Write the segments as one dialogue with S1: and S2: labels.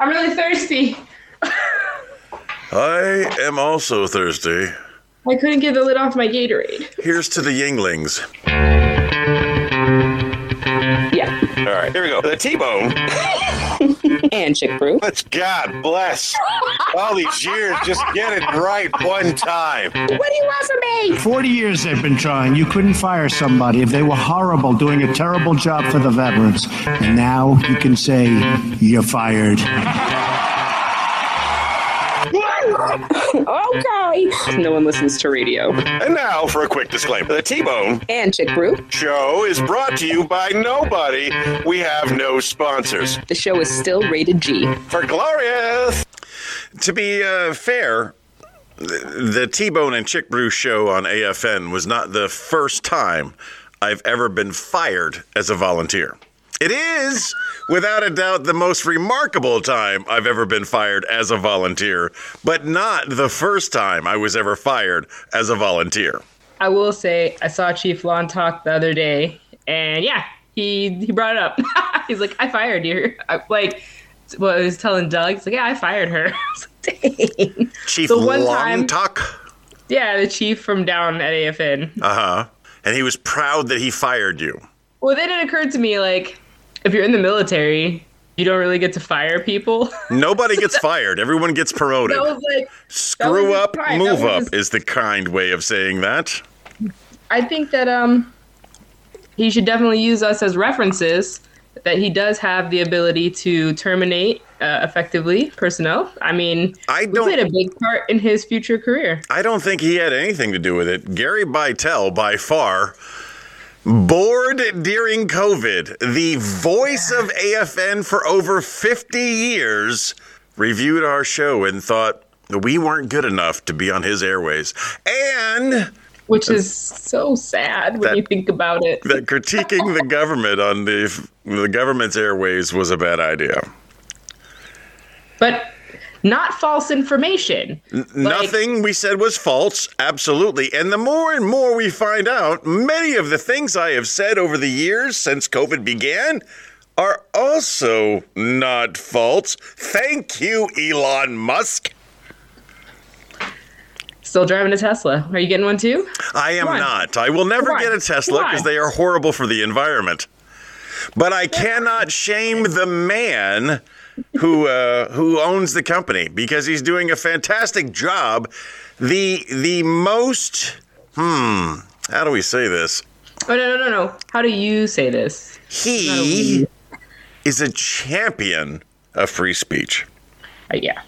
S1: I'm really thirsty.
S2: I am also thirsty.
S1: I couldn't get the lid off my Gatorade.
S2: Here's to the Yuenglings.
S1: Yeah.
S3: All right, here we go. The T-bone.
S4: and Chick Brew.
S3: Let's God bless. All these years, just get it right one time.
S4: What do you want from me?
S5: 40 years they've been trying. You couldn't fire somebody if they were horrible, doing a terrible job for the veterans. And now you can say, you're fired.
S4: Okay. No one listens to radio.
S3: And now for a quick disclaimer. The T-bone
S4: And Chick Brew.
S3: show is brought to you by nobody. We have no sponsors.
S4: The show is still rated G.
S3: For Glorious.
S2: To be uh, fair, the the T-Bone and Chick Brew show on AFN was not the first time I've ever been fired as a volunteer. It is, without a doubt, the most remarkable time I've ever been fired as a volunteer, but not the first time I was ever fired as a volunteer.
S1: I will say I saw Chief Lon talk the other day, and yeah, he he brought it up. He's like, I fired you. I, like, well, I was telling Doug, he's like, yeah, I fired her. I was like, Dang.
S2: Chief
S1: The one
S2: Long
S1: time- Yeah, the chief from down at AFN.
S2: Uh huh. And he was proud that he fired you.
S1: Well, then it occurred to me, like, if you're in the military, you don't really get to fire people.
S2: Nobody gets fired. Everyone gets promoted.
S1: like,
S2: Screw up,
S1: pride.
S2: Move up
S1: his-
S2: is the kind way of saying that.
S1: I think that um, he should definitely use us as references. That he does have the ability to terminate uh, effectively personnel. I mean,
S2: I
S1: we
S2: don't-
S1: played a big part in his future career.
S2: I don't think he had anything to do with it. Gary Bytel, by far, bored during COVID, the voice of AFN for over 50 years, reviewed our show and thought we weren't good enough to be on his airways. And
S1: which is so sad when
S2: That-
S1: you think about it.
S2: that critiquing the government on the, the government's airways was a bad idea.
S1: But not false information. Like,
S2: Nothing we said was false, absolutely. And the more and more we find out, many of the things I have said over the years since COVID began are also not false. Thank you, Elon Musk.
S1: Still driving a Tesla. Are you getting one too?
S2: I am not. I will never get a Tesla because they are horrible for the environment. But I cannot shame the man who uh, who owns the company because he's doing a fantastic job. The the most hmm, how do we say this?
S1: Oh no no no no! How do you say this?
S2: He is a champion of free speech.
S1: Uh, yeah.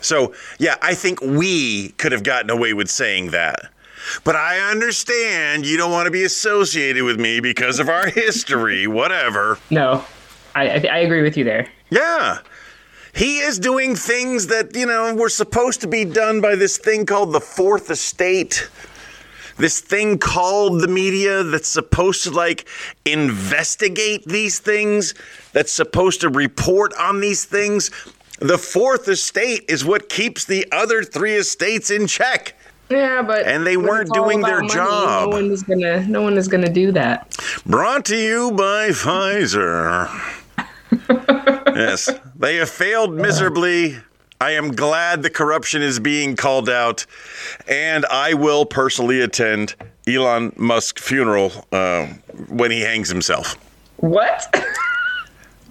S2: So, yeah, I think we could have gotten away with saying that. But I understand you don't want to be associated with me because of our history, whatever.
S1: No, I I, I agree with you there.
S2: Yeah. He is doing things that, you know, were supposed to be done by this thing called the Fourth Estate. This thing called the media that's supposed to, like, investigate these things, that's supposed to report on these things. The Fourth Estate is what keeps the other three estates in check.
S1: Yeah, but
S2: And they weren't doing their
S1: money,
S2: job.
S1: No one is gonna. No one is gonna do that.
S2: Brought to you by Pfizer. Yes, they have failed miserably. I am glad the corruption is being called out, and I will personally attend Elon Musk's funeral uh, when he hangs himself.
S1: What?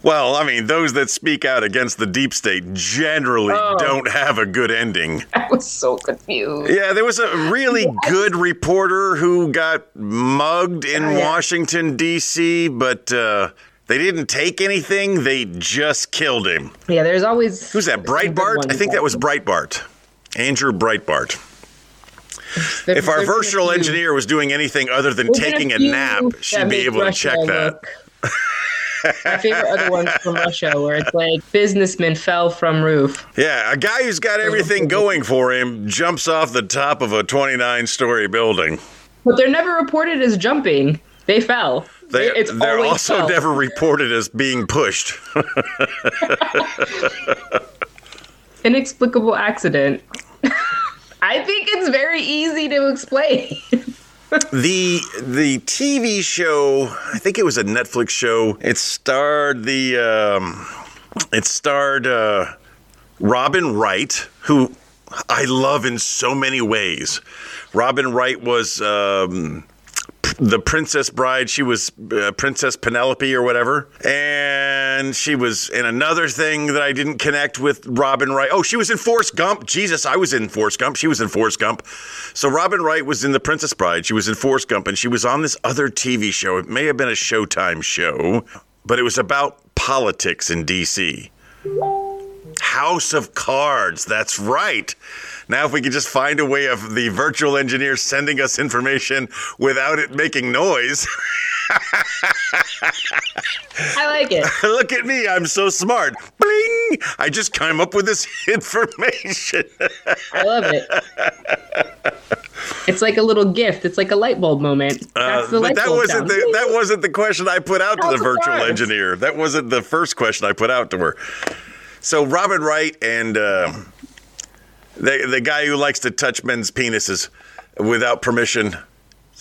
S2: Well, I mean, those that speak out against the deep state generally
S1: Oh.
S2: don't have a good ending.
S1: I was so confused.
S2: Yeah, there was a really good reporter who got mugged in
S1: Oh, yeah.
S2: Washington, D.C., but uh, they didn't take anything. They just killed him.
S1: Yeah, there's always.
S2: Who's that? Breitbart? I think that was Breitbart. Andrew Breitbart.
S1: there.
S2: If our
S1: There's been a
S2: virtual engineer was doing anything other than
S1: There's
S2: taking a nap, she'd be able to check that.
S1: My favorite other ones from Russia, where it's like businessman fell from roof.
S2: Yeah, a guy who's got everything going for him jumps off the top of a 29 story building.
S1: But they're never reported as jumping. They fell.
S2: They,
S1: it's
S2: they're also
S1: fell.
S2: never reported as being pushed.
S1: inexplicable accident. I think it's very easy to explain.
S2: the the TV show, I think it was a Netflix show. It starred the um, It starred uh, Robin Wright, who I love in so many ways. Robin Wright was um, the Princess Bride. She was uh, Princess Penelope or whatever. And she was in another thing that I didn't connect with Robin Wright. Oh, she was in Forrest Gump. Jesus, I was in Forrest Gump. She was in Forrest Gump. So Robin Wright was in The Princess Bride. She was in Forrest Gump. And she was on this other TV show. It may have been a Showtime show, but it was about politics in D.C. House of Cards. That's right. Now, if we could just find a way of the virtual engineer sending us information without it making noise.
S1: I like it.
S2: Look at me. I'm so smart. Bling. I just came up with this information.
S1: I love it. It's like a little gift. It's like a light bulb moment. That's the
S2: Uh, but
S1: light
S2: that
S1: bulb
S2: wasn't
S1: sound.
S2: the that wasn't the question I put out to the virtual
S1: Cards.
S2: engineer. That wasn't the first question I put out to her. So Robin Wright and uh, the the guy who likes to touch men's penises without permission,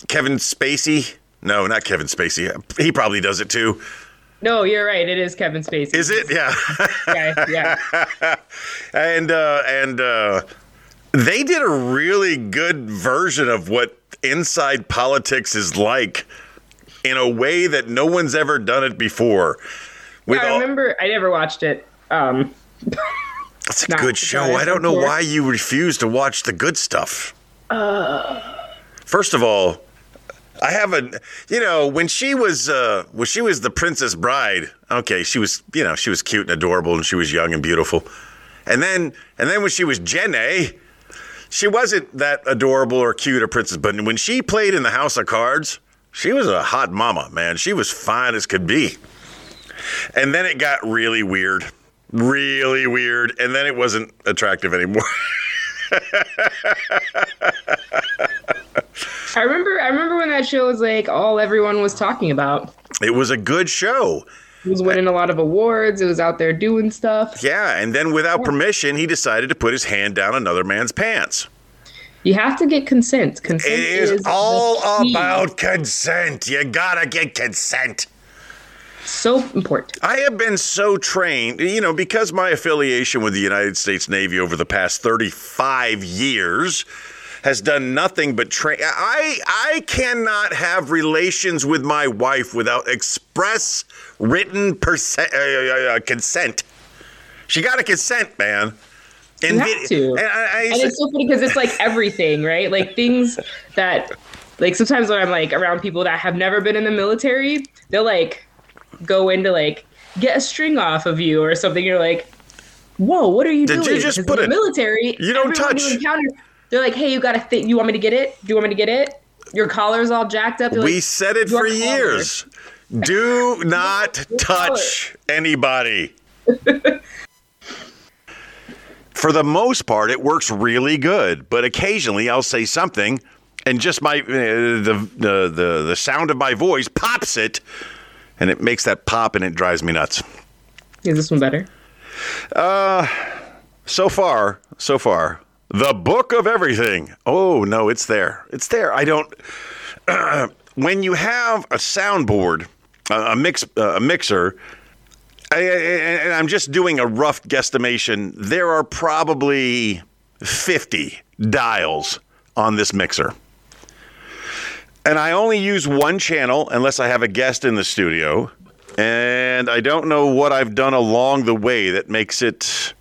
S2: Kevin Spacey. No, not Kevin Spacey. He probably does it too.
S1: No, you're right. It is Kevin Spacey.
S2: Is it? Yeah.
S1: Yeah, yeah.
S2: and uh, and uh, they did a really good version of what inside politics is like in a way that no one's ever done it before. With
S1: I
S2: all,
S1: remember. I never watched it. Um,
S2: it's a good show. I don't know why you refuse to watch the good stuff. First of all, I have a, you know, when she was, uh, when she was the Princess Bride. Okay, she was, you know, she was cute and adorable, and she was young and beautiful. And then, and then when she was Jenny, she wasn't that adorable or cute or princess. But when she played in the House of Cards, she was a hot mama, man. She was fine as could be. And then it got really weird, really weird, and then it wasn't attractive anymore.
S1: I remember. I remember when that show was like all everyone was talking about.
S2: it was a good show.
S1: He was winning a lot of awards. It was out there doing stuff.
S2: Yeah, and then without permission, he decided to put his hand down another man's pants.
S1: You have to get consent. Consent
S2: It is
S1: is
S2: all about consent. You gotta get consent.
S1: So important.
S2: I have been so trained, you know, because my affiliation with the United States Navy over the past 35 years has done nothing but train. I I cannot have relations with my wife without express written perse- uh, uh, uh, consent. She got a consent, man. And
S1: You have to.
S2: And, I, I
S1: And it's so funny because it's like everything, right? Like things that, like sometimes when I'm like around people that have never been in the military, they're like go into like get a string off of you or something. You're like, whoa, what are you
S2: Did you just put
S1: in the
S2: it-
S1: military?
S2: You don't touch.
S1: You encounter, they're like, hey, you got a thing? You want me to get it? Do you want me to get it? Your collar's all jacked up. You're
S2: we
S1: like,
S2: said it for years. Do not touch anybody. for the most part, it works really good, but occasionally I'll say something, and just my uh, the, the the the sound of my voice pops it, and it makes that pop, and it drives me nuts.
S1: Is this one better?
S2: Uh, so far, so far, the book of everything. Oh no, it's there. It's there. I don't. when you have a soundboard, a, a mix, a mixer, I, I- and I'm just doing a rough guesstimation. There are probably 50 dials on this mixer. And I only use one channel unless I have a guest in the studio. And I don't know what I've done along the way that makes it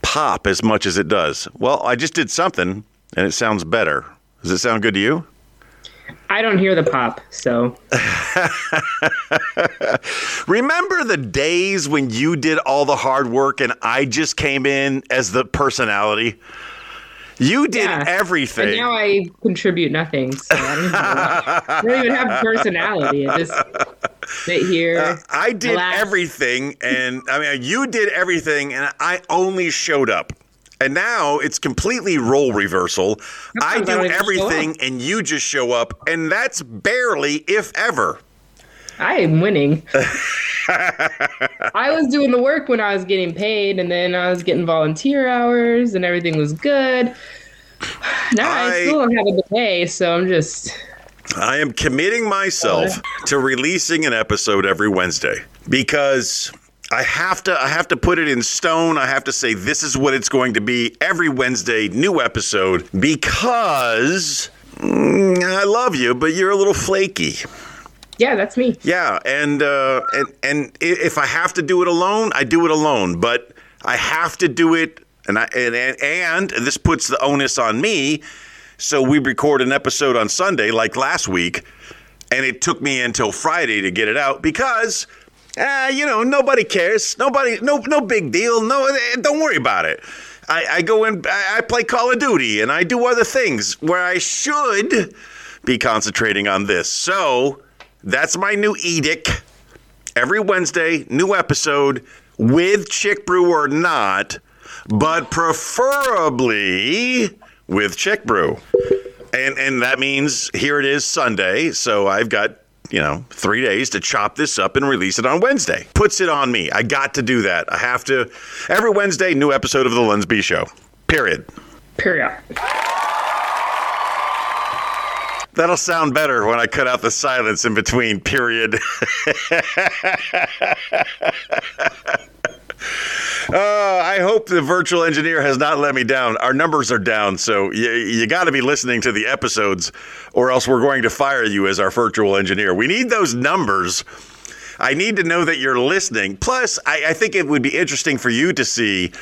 S2: pop as much as it does. Well, I just did something and it sounds better. Does it sound good to you?
S1: I don't hear the pop, so
S2: Remember the days when you did all the hard work and I just came in as the personality? You did
S1: Yeah.
S2: everything.
S1: And now I contribute nothing. So I don't, even, I don't even have personality. I just sit here.
S2: Uh, I did
S1: relax.
S2: everything, and I mean, you did everything, and I only showed up. And now it's completely role reversal. I
S1: Sometimes I
S2: do
S1: show
S2: everything, and you just show up, and that's barely, if ever.
S1: I am winning. I was doing the work when I was getting paid, and then I was getting volunteer hours, and everything was good. Now I,
S2: I-
S1: still don't have a pay, so I'm just.
S2: I am committing myself to releasing an episode every Wednesday because I have to I have to put it in stone. I have to say this is what it's going to be every Wednesday, new episode because mm, I love you, but you're a little flaky.
S1: Yeah, that's me.
S2: Yeah, and uh, and and if I have to do it alone, I do it alone. But I have to do it, and I and and, and this puts the onus on me. So we record an episode on Sunday, like last week, and it took me until Friday to get it out because, uh, you know, nobody cares. Nobody, no, no big deal. No, eh, don't worry about it. I, I go I I play Call of Duty, and I do other things where I should be concentrating on this. So that's my new edict. Every Wednesday, new episode with Chick Brew or not, but preferably with Chick Brew. And and that means here it is Sunday, so I've got you know, three days to chop this up and release it on Wednesday. Puts it on me. I got to do that. I have to. Every Wednesday, new episode of The Lunsby Show. Period.
S1: Period.
S2: That'll sound better when I cut out the silence in between, period. Uh, I hope the virtual engineer has not let me down. Our numbers are down, so you, you got to be listening to the episodes, or else we're going to fire you as our virtual engineer. We need those numbers. I need to know that you're listening. Plus, I, I think it would be interesting for you to see,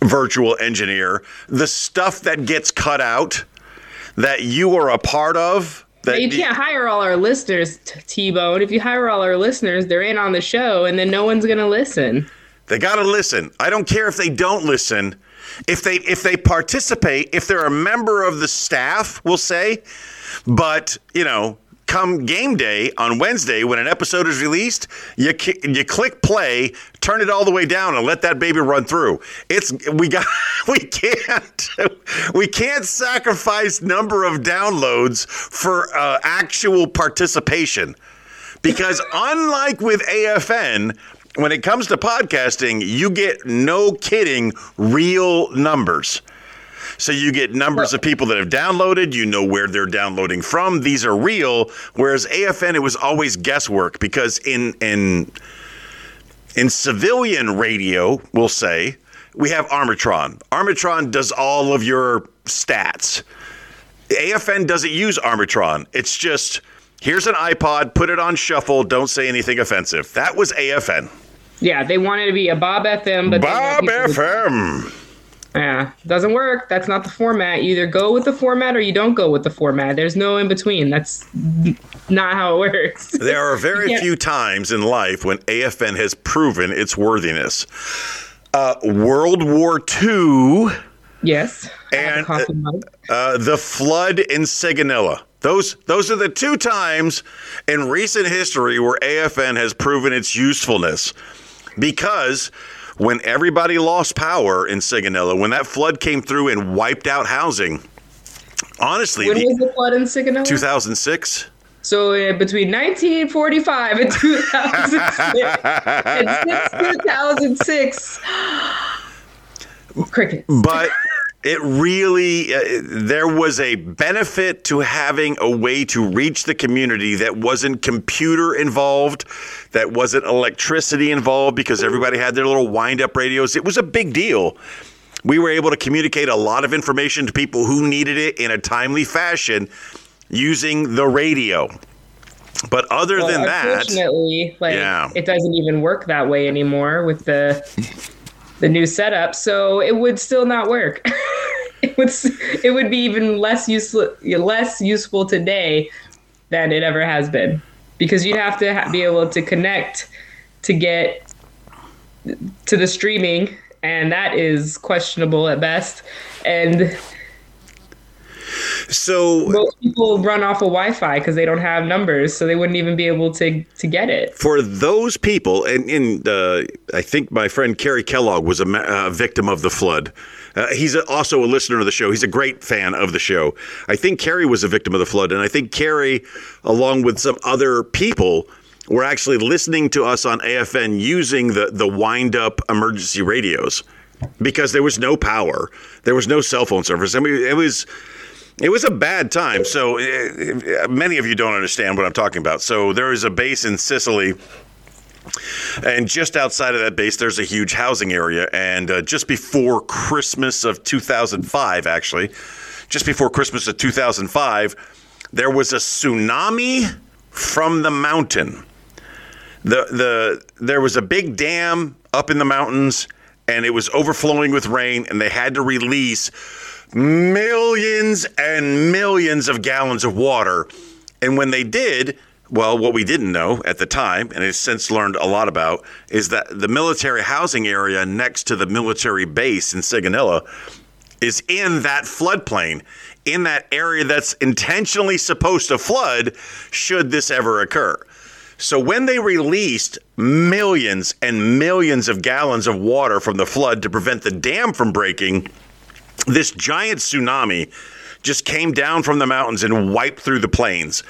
S2: virtual engineer, the stuff that gets cut out that you are a part of. That
S1: you can't hire all our listeners, T- T-Bone. If you hire all our listeners, they're in on the show, and then no one's gonna listen.
S2: They got to listen. I don't care if they don't listen. If they if they participate, if they're a member of the staff, we'll say. But, you know, come game day on Wednesday when an episode is released, you you click play, turn it all the way down and let that baby run through. It's we got we can't we can't sacrifice number of downloads for uh, actual participation because unlike with AFN, when it comes to podcasting, you get no kidding real numbers. So you get numbers of people that have downloaded, you know where they're downloading from. These are real. Whereas AFN, it was always guesswork because in in in civilian radio, we'll say, we have Arbitron. Arbitron does all of your stats. AFN doesn't use Arbitron. It's just here's an iPod, put it on shuffle, don't say anything offensive. That was AFN.
S1: Yeah, they wanted to be a Bob FM, but
S2: Bob FM.
S1: Yeah, doesn't work. That's not the format. You either go with the format or you don't go with the format. There's no in between. That's not how it works.
S2: There are very
S1: can't-
S2: few times in life when AFN has proven its worthiness. Uh, World War II,
S1: yes. I have a
S2: And,
S1: mug.
S2: uh, the flood in Sigonella. Those those are the two times in recent history where AFN has proven its usefulness. Because when everybody lost power in Sigonella, when that flood came through and wiped out housing, honestly,
S1: When
S2: the-
S1: was the flood in Sigonella?
S2: 2006.
S1: So uh, between 1945 and 2006, and since 2006, crickets.
S2: but it really uh, there was a benefit to having a way to reach the community that wasn't computer involved that wasn't electricity involved because everybody had their little wind up radios it was a big deal we were able to communicate a lot of information to people who needed it in a timely fashion using the radio but other
S1: Well,
S2: than that
S1: like
S2: Yeah.
S1: it doesn't even work that way anymore with the the new setup. So it would still not work. it would it would be even less useful less useful today than it ever has been. Because you'd have to ha- be able to connect to get to the streaming and that is questionable at best. And
S2: so
S1: most people run off of wi-fi because they don't have numbers so they wouldn't even be able to to get it.
S2: For those people, and, and uh, I think my friend Kerry Kellogg was a uh, victim of the flood. Uh, he's also a listener of the show. He's a great fan of the show. I think Kerry was a victim of the flood, and I think Kerry, along with some other people, were actually listening to us on AFN using the the wind up emergency radios because there was no power, there was no cell phone service. I mean, it was. It was a bad time. So uh, many of you don't understand what I'm talking about. So there is a base in Sicily And just outside of that base, there's a huge housing area. And uh, just before Christmas of 2005, actually, just before Christmas of 2005, there was a tsunami from the mountain. The, the, there was a big dam up in the mountains, and it was overflowing with rain, and they had to release millions and millions of gallons of water. And when they did, well, what we didn't know at the time, and have since learned a lot about, is that the military housing area next to the military base in Sigonella is in that floodplain, in that area that's intentionally supposed to flood should this ever occur. So when they released millions and millions of gallons of water from the flood to prevent the dam from breaking, this giant tsunami just came down from the mountains and wiped through the plains.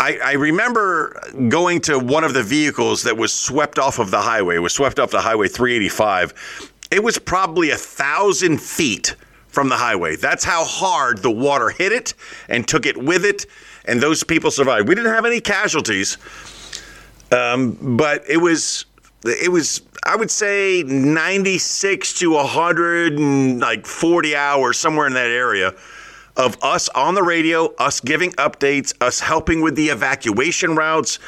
S2: I, I, remember going to one of the vehicles that was swept off of the highway, was swept off the highway 385. It was probably a thousand feet from the highway. That's how hard the water hit it and took it with it, and those people survived. We didn't have any casualties, um, but it was it was I would say 96 to 100 and like 40 hours somewhere in that area of us on the radio, us giving updates, us helping with the evacuation routes.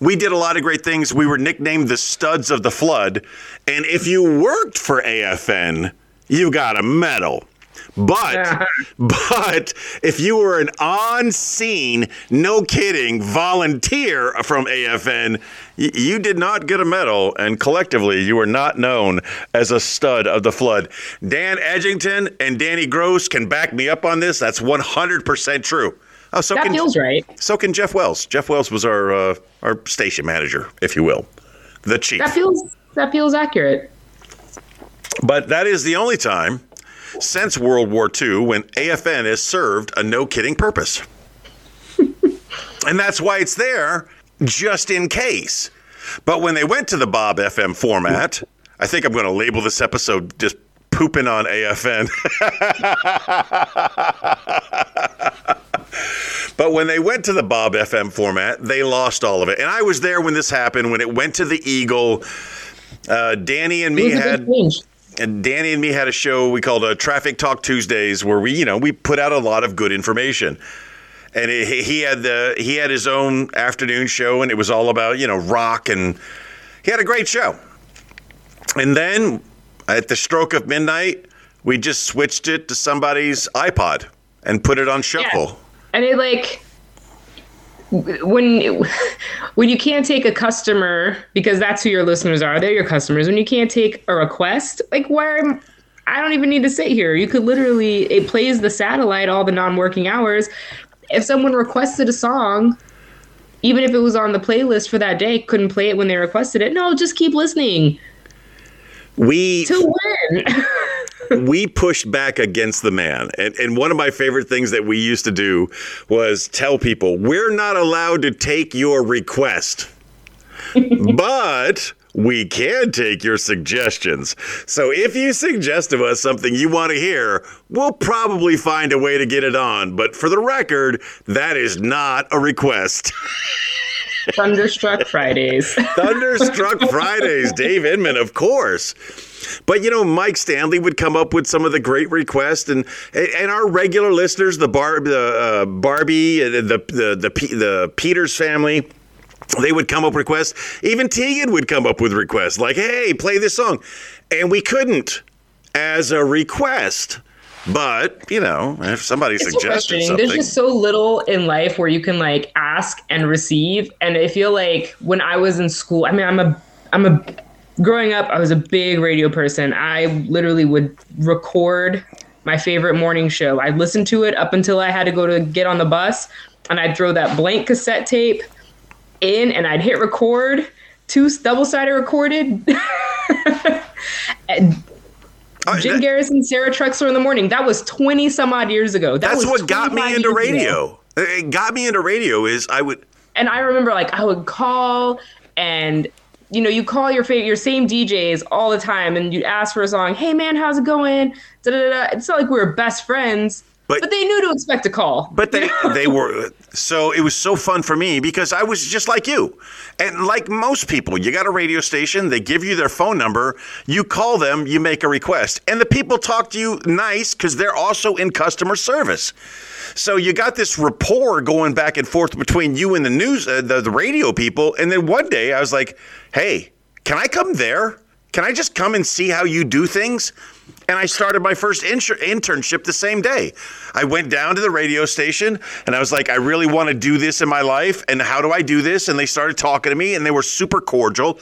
S2: We did a lot of great things. We were nicknamed the studs of the flood. And if you worked for AFN, you got a medal. But but if you were an on-scene, no kidding, volunteer from AFN, y- you did not get a medal, and collectively you were not known as a stud of the flood. Dan Edgington and Danny Gross can back me up on this. That's 100% true. Oh, so
S1: that
S2: can,
S1: feels right.
S2: So can Jeff Wells. Jeff Wells was our uh, our station manager, if you will, the chief.
S1: That feels that feels accurate.
S2: But that is the only time since World War II when AFN has served a no kidding purpose. and that's why it's there just in case. But when they went to the Bob FM format, I think I'm going to label this episode just pooping on AFN. but when they went to the Bob FM format, they lost all of it. And I was there when this happened, when it went to the Eagle. Uh, Danny and me had and Danny and me had a show we called a uh, Traffic Talk Tuesdays, where we, you know, we put out a lot of good information. And it, he had the he had his own afternoon show, and it was all about you know rock, and he had a great show. And then at the stroke of midnight, we just switched it to somebody's iPod and put it on shuffle. Yeah.
S1: And it like when when you can't take a customer because that's who your listeners are they're your customers when you can't take a request like where i don't even need to sit here. You could literally it plays the satellite all the non-working hours. If someone requested a song even if it was on the playlist for that day couldn't play it when they requested it no just keep listening.
S2: We
S1: to win
S2: we pushed back against the man. And, and one of my favorite things that we used to do was tell people, we're not allowed to take your request, but we can take your suggestions. So if you suggest to us something you want to hear, we'll probably find a way to get it on. But for the record, that is not a request.
S1: Thunderstruck Fridays.
S2: Thunderstruck Fridays. Dave Inman, of course. But you know, Mike Stanley would come up with some of the great requests, and and our regular listeners, the Barb, the uh, Barbie, the the the the, the Peters family. They would come up with requests. Even Tegan would come up with requests like, "Hey, play this song," and we couldn't as a request. But you know, if somebody it's suggested so something,
S1: there's just so little in life where you can like ask and receive. And I feel like when I was in school, I mean, I'm a I'm a growing up, I was a big radio person. I literally would record my favorite morning show. I'd listen to it up until I had to go to get on the bus, and I'd throw that blank cassette tape in, and I'd hit record, two double sided recorded. uh, Jim that, Garrison, Sarah Trexler in the morning. That was twenty some odd years ago.
S2: That that's what got me into radio. Ago. It got me into radio. Is I would.
S1: And I remember, like, I would call and you know, you call your favorite, your same DJs all the time, and you ask for a song. Hey man, how's it going? Da-da-da. It's not like we were best friends,
S2: But
S1: But they knew to expect a call.
S2: but they they were so it was so fun for me because I was just like you. And like most people, you got a radio station, they give you their phone number, you call them, you make a request. And the people talk to you nice cuz they're also in customer service. So you got this rapport going back and forth between you and the news uh, the, the radio people and then one day I was like, "Hey, can I come there? Can I just come and see how you do things?" And I started my first inter- internship the same day. I went down to the radio station and I was like, I really want to do this in my life. And how do I do this? And they started talking to me and they were super cordial.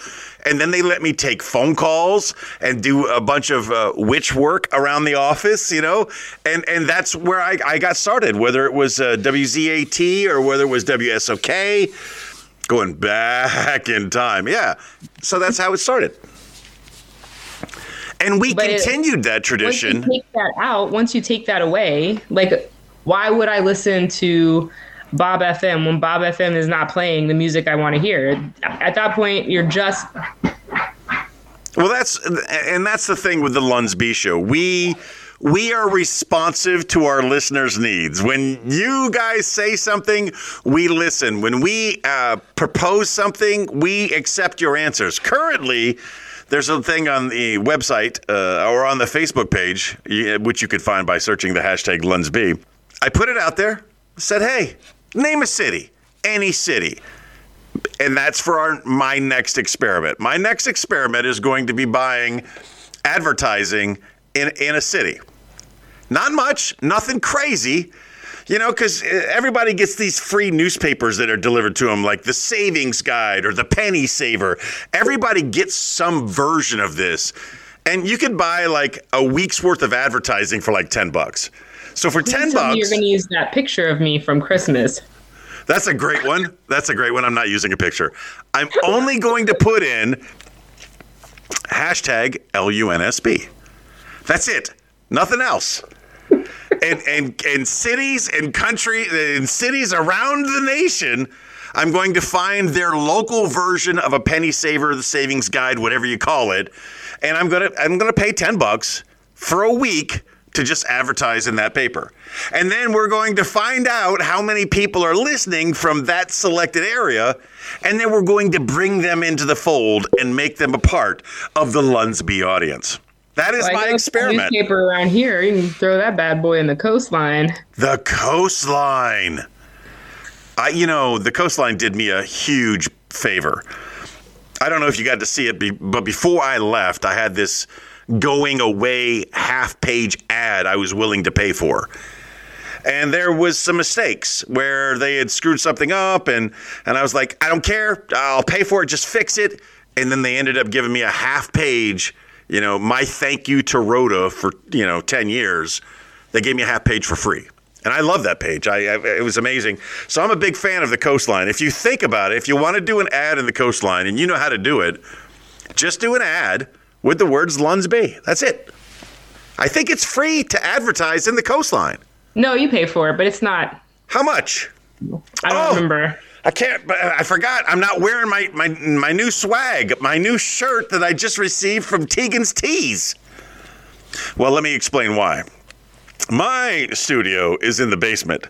S2: And then they let me take phone calls and do a bunch of uh, witch work around the office, you know? And, and that's where I, I got started, whether it was uh, WZAT or whether it was WSOK, going back in time. Yeah. So that's how it started. And we
S1: But it-
S2: continued that tradition.
S1: once you
S2: tradition.
S1: take that out, once you take that away, like why would I listen to Bob FM when Bob FM is not playing the music I want to hear? At that point, you're just
S2: Well, that's and that's the thing with the Lunsby show. We we are responsive to our listeners' needs. When you guys say something, we listen. When we uh, propose something, we accept your answers. Currently, there's a thing on the website uh, or on the Facebook page, which you could find by searching the hashtag Lunsby. I put it out there, said, "Hey, name a city, any city." and that's for our my next experiment. My next experiment is going to be buying advertising in in a city. Not much, nothing crazy. You know, because uh, everybody gets these free newspapers that are delivered to them, like the Savings Guide or the Penny Saver. Everybody gets some version of this. And you could buy like a week's worth of advertising for like 10 bucks. So for 10 bucks.
S1: you're going to use that picture of me from Christmas.
S2: That's a great one. That's a great one. I'm not using a picture. I'm only going to put in hashtag LUNSB. That's it. Nothing else. And and and cities and country and cities around the nation, I'm going to find their local version of a penny saver, the savings guide, whatever you call it, and I'm gonna I'm gonna pay ten bucks for a week to just advertise in that paper. And then we're going to find out how many people are listening from that selected area. And then we're going to bring them into the fold and make them a part of the Lunsby audience. That is
S1: Well,
S2: my experiment.
S1: Newspaper around here, you can throw that bad boy in the coastline.
S2: The coastline. I, you know, the coastline did me a huge favor. I don't know if you got to see it, but before I left, I had this going away half page ad I was willing to pay for. And there was some mistakes where they had screwed something up and and I was like, I don't care. I'll pay for it, just fix it. And then they ended up giving me a half page, you know, my thank you to Rota for, you know, 10 years. They gave me a half page for free. And I love that page. I, I it was amazing. So I'm a big fan of the coastline. If you think about it, if you want to do an ad in the coastline and you know how to do it, just do an ad with the words Lunsby. That's it. I think it's free to advertise in the coastline.
S1: No, you pay for it, but it's not.
S2: How much?
S1: I don't
S2: Oh.
S1: remember.
S2: I can't. I forgot. I'm not wearing my my my new swag, my new shirt that I just received from Tegan's Tees. Well, let me explain why. My studio is in the basement,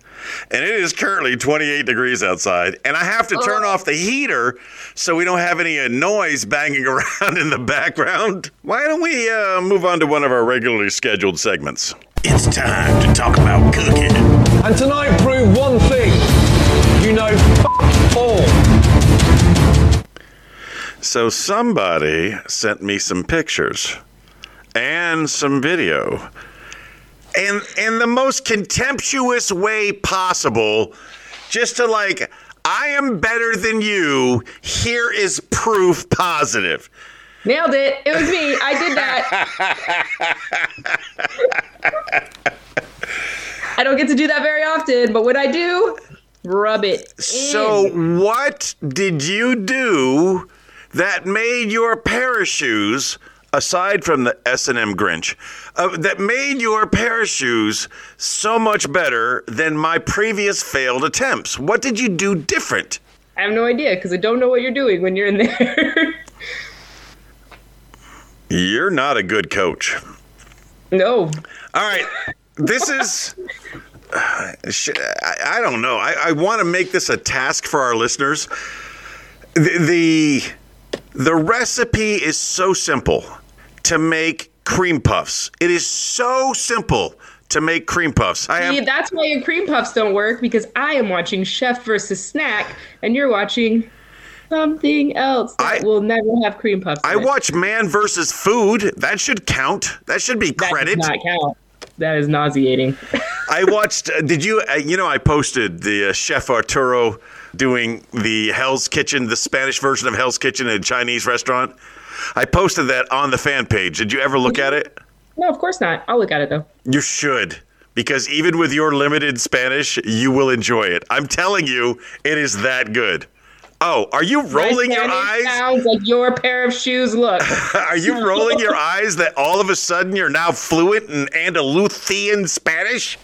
S2: and it is currently 28 degrees outside, and I have to turn off the heater so we don't have any uh, noise banging around in the background. Why don't we uh, move on to one of our regularly scheduled segments? It's time to talk about cooking.
S6: And tonight prove one thing. You know
S2: So somebody sent me some pictures and some video. And in the most contemptuous way possible, just to like, I am better than you. Here is proof positive.
S1: Nailed it. It was me. I did that. I don't get to do that very often, but when I do, rub it. In.
S2: So, what did you do that made your shoes, aside from the S&M Grinch, uh, that made your pair shoes so much better than my previous failed attempts? What did you do different?
S1: I have no idea because I don't know what you're doing when you're in there.
S2: You're not a good coach.
S1: no.
S2: All right. this is. I, don't know. I, I want to make this a task for our listeners. The, the the recipe is so simple to make cream puffs. It is so simple to make cream puffs. I
S1: See,
S2: have
S1: that's why your cream puffs don't work because I am watching Chef versus Snack, and you're watching something else that
S2: I-
S1: will never have cream puffs.
S2: I
S1: it.
S2: watch Man versus Food. That should count. That should be
S1: That
S2: credit.
S1: does not count. That is nauseating.
S2: I watched. Uh, did you? Uh, you know, I posted the uh, Chef Arturo doing the Hell's Kitchen, the Spanish version of Hell's Kitchen in a Chinese restaurant. I posted that on the fan page. Did you ever look at it?
S1: no, of course not. I'll look at it though.
S2: You should. Because even with your limited Spanish, you will enjoy it. I'm telling you, it is that good. Oh, are you rolling your eyes?
S1: Sounds like your pair of shoes look.
S2: Are you rolling your eyes that all of a sudden you're now fluent in Andalusian Spanish?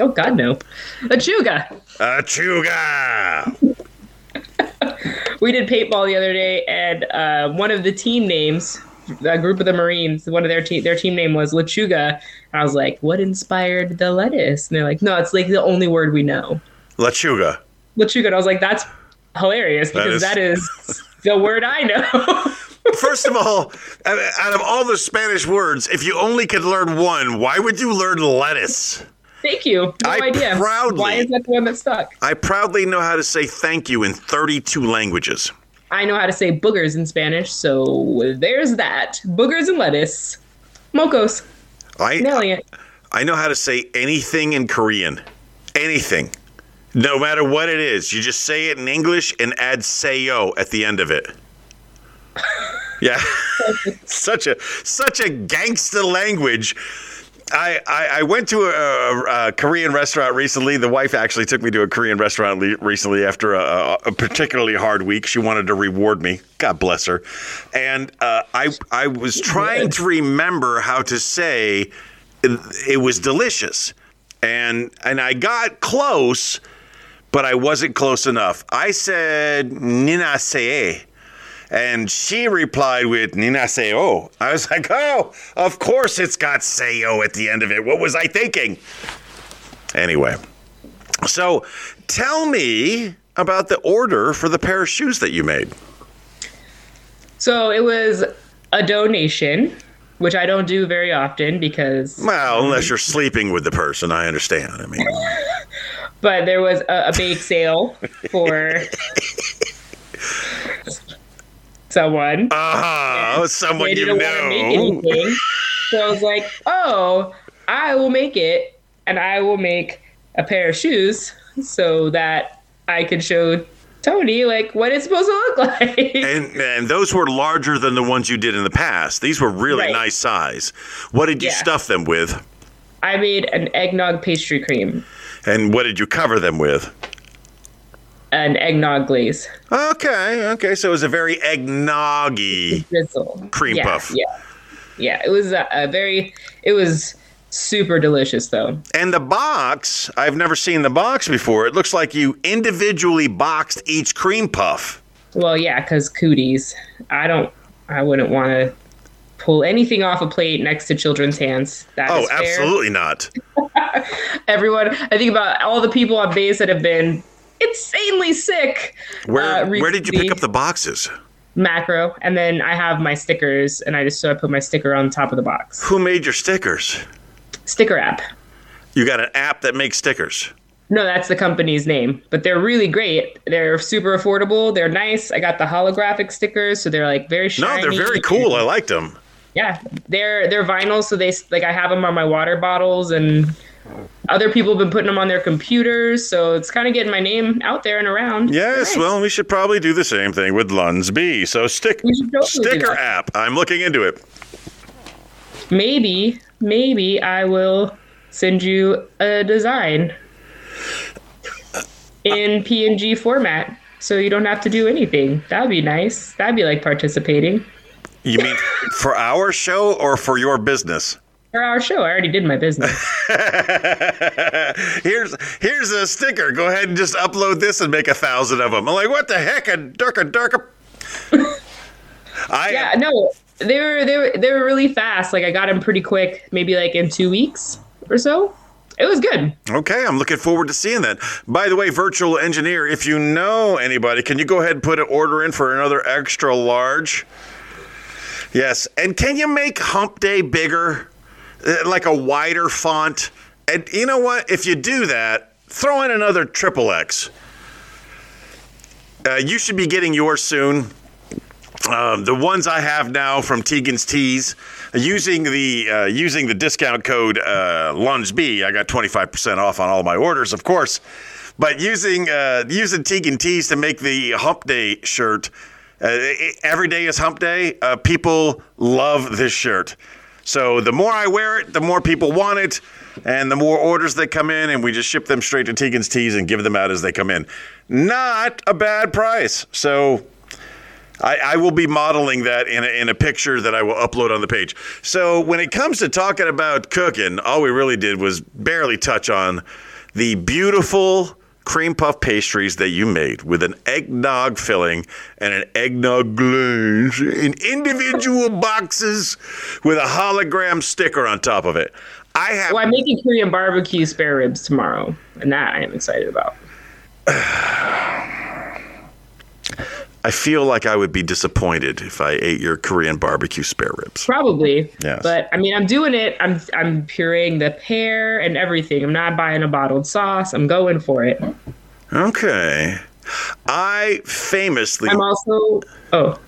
S1: oh God, no. Achuga.
S2: Achuga!
S1: We did paintball the other day, and uh, one of the team names, a group of the Marines, one of their team, their team name was Lechuga. And I was like, "What inspired the lettuce?" And they're like, "No, it's like the only word we know,
S2: Lachuga.
S1: Lechuga." And I was like, "That's hilarious because
S2: is-
S1: that is the word I know."
S2: First of all, out of all the Spanish words, if you only could learn one, why would you learn lettuce?
S1: Thank you. No
S2: I
S1: idea.
S2: proudly-
S1: Why is that the one that stuck?
S2: I proudly know how to say thank you in 32 languages.
S1: I know how to say boogers in Spanish, so there's that. Boogers and lettuce. Mocos.
S2: I,
S1: it.
S2: I know how to say anything in Korean. Anything. No matter what it is. You just say it in English and add sayo at the end of it. Yeah. such a such a gangster language. I, I, I went to a, a, Korean restaurant recently. The wife actually took me to a Korean restaurant le- recently after a, a particularly hard week. She wanted to reward me. God bless her. And uh, I I was trying to remember how to say it, it was delicious, and and I got close, but I wasn't close enough. I said ninasee. And she replied with Ninaseo. Oh. I was like, oh, of course it's got Seo oh at the end of it. What was I thinking? Anyway, so tell me about the order for the pair of shoes that you made.
S1: So it was a donation, which I don't do very often because
S2: Well, unless you're sleeping with the person, I understand. I mean,
S1: but there was a, a bake sale for someone.
S2: uh-huh, someone
S1: they
S2: you
S1: didn't want to make
S2: know.
S1: So I was like, oh, I will make it and I will make a pair of shoes so that I could show Tony like what it's supposed to look like.
S2: And, and those were larger than the ones you did in the past. These were really
S1: Right.
S2: nice size. What did you
S1: Yeah.
S2: stuff them with?
S1: I made an eggnog pastry cream,
S2: And what did you cover them with?
S1: an eggnog glaze.
S2: Okay, okay. So it was a very eggnoggy.
S1: drizzle
S2: Cream
S1: yeah,
S2: puff.
S1: Yeah, yeah. It was a, a very. It was super delicious though.
S2: And the box, I've never seen the box before. It looks like you individually boxed each cream puff.
S1: Well, yeah, because cooties. I don't. I wouldn't want to pull anything off a plate next to children's hands. That
S2: Oh, absolutely not.
S1: Everyone. I think about all the people on base that have been insanely sick.
S2: Where
S1: uh,
S2: where did you pick up the boxes?
S1: macro? And then I have my stickers, and I just so I put my sticker on top of the box.
S2: Who made your stickers?
S1: Sticker app.
S2: You got an app that makes stickers.
S1: No, that's the company's name, but they're really great. They're super affordable. They're nice. I got the holographic stickers, so they're like very shiny.
S2: No, they're very cool. I liked them.
S1: Yeah, they're they're vinyl, so they like I have them on my water bottles, and other people have been putting them on their computers, so it's kind of getting my name out there and around.
S2: Yes,
S1: Nice.
S2: well, we should probably do the same thing with Lunsby. So stick
S1: totally
S2: sticker app. I'm looking into it.
S1: maybe maybe I will send you a design in PNG format, so you don't have to do anything. That'd be nice. That'd be like participating.
S2: You mean for our show or for your business?
S1: For our show, I already did my business.
S2: here's here's a sticker. Go ahead and just upload this and make a thousand of them. I'm like, what the heck? A durka durka. I
S1: yeah, no, they were they were they were really fast. Like I got them pretty quick, maybe like in two weeks or so. it was good.
S2: Okay, I'm looking forward to seeing that. By the way, virtual engineer, if you know anybody, can you go ahead and put an order in for another extra large? Yes, and can you make Hump Day bigger, Uh, like a wider font? And you know what? If you do that, throw in another triple X. Uh, you should be getting yours soon. Um, the ones I have now from Tegan's Tees, using the uh, using the discount code uh, LungeB, I got 25% off on all my orders, of course. But using uh, using Tegan Tees to make the Hump Day shirt, uh, every day is Hump Day. Uh, people love this shirt. So the more I wear it, the more people want it, and the more orders that come in, and we just ship them straight to Tegan's Tees and give them out as they come in. Not a bad price. So I, I will be modeling that in a, in a picture that I will upload on the page. So when it comes to talking about cooking, all we really did was barely touch on the beautiful cream puff pastries that you made with an eggnog filling and an eggnog glaze in individual boxes with a hologram sticker on top of it. I have
S1: Well, I'm making Korean barbecue spare ribs tomorrow, and that I am excited about.
S2: I feel like I would be disappointed if I ate your Korean barbecue spare ribs.
S1: Probably.
S2: Yes.
S1: But I mean, I'm doing it. I'm I'm pureeing the pear and everything. I'm not buying a bottled sauce. I'm going for it.
S2: Okay. I famously
S1: I'm also oh,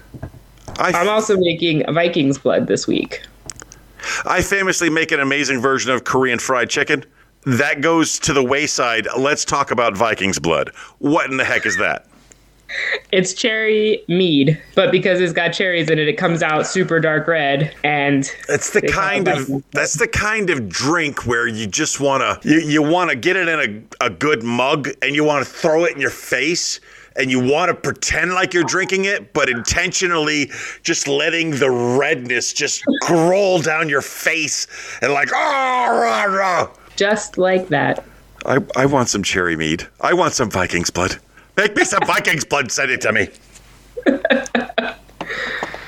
S2: I
S1: I'm also making Vikings blood this week.
S2: I famously make an amazing version of Korean fried chicken. That goes to the wayside. Let's talk about Vikings blood. What in the heck is that?
S1: It's cherry mead, but because it's got cherries in it, it comes out super dark red. And
S2: It's the
S1: They call it
S2: kind of that's the kind of drink where you just want to you, you want to get it in a, a good mug and you want to throw it in your face and you want to pretend like you're drinking it but intentionally just letting the redness just roll down your face and like oh rah, rah.
S1: just like that.
S2: I, I want some cherry mead. I want some Vikings blood. Make me some Vikings blood. Send it to me.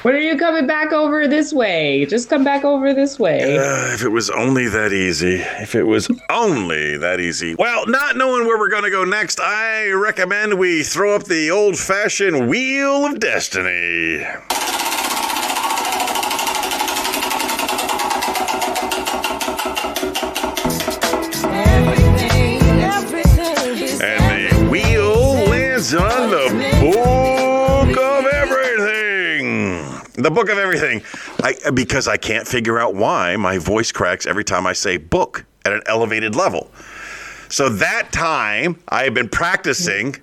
S1: When are you coming back over this way? Just come back over this way.
S2: Uh, if it was only that easy. If it was only that easy. Well, not knowing where we're going to go next, I recommend we throw up the old fashioned Wheel of Destiny. The book of everything. I because I can't figure out why my voice cracks every time I say book at an elevated level. So that time I have been practicing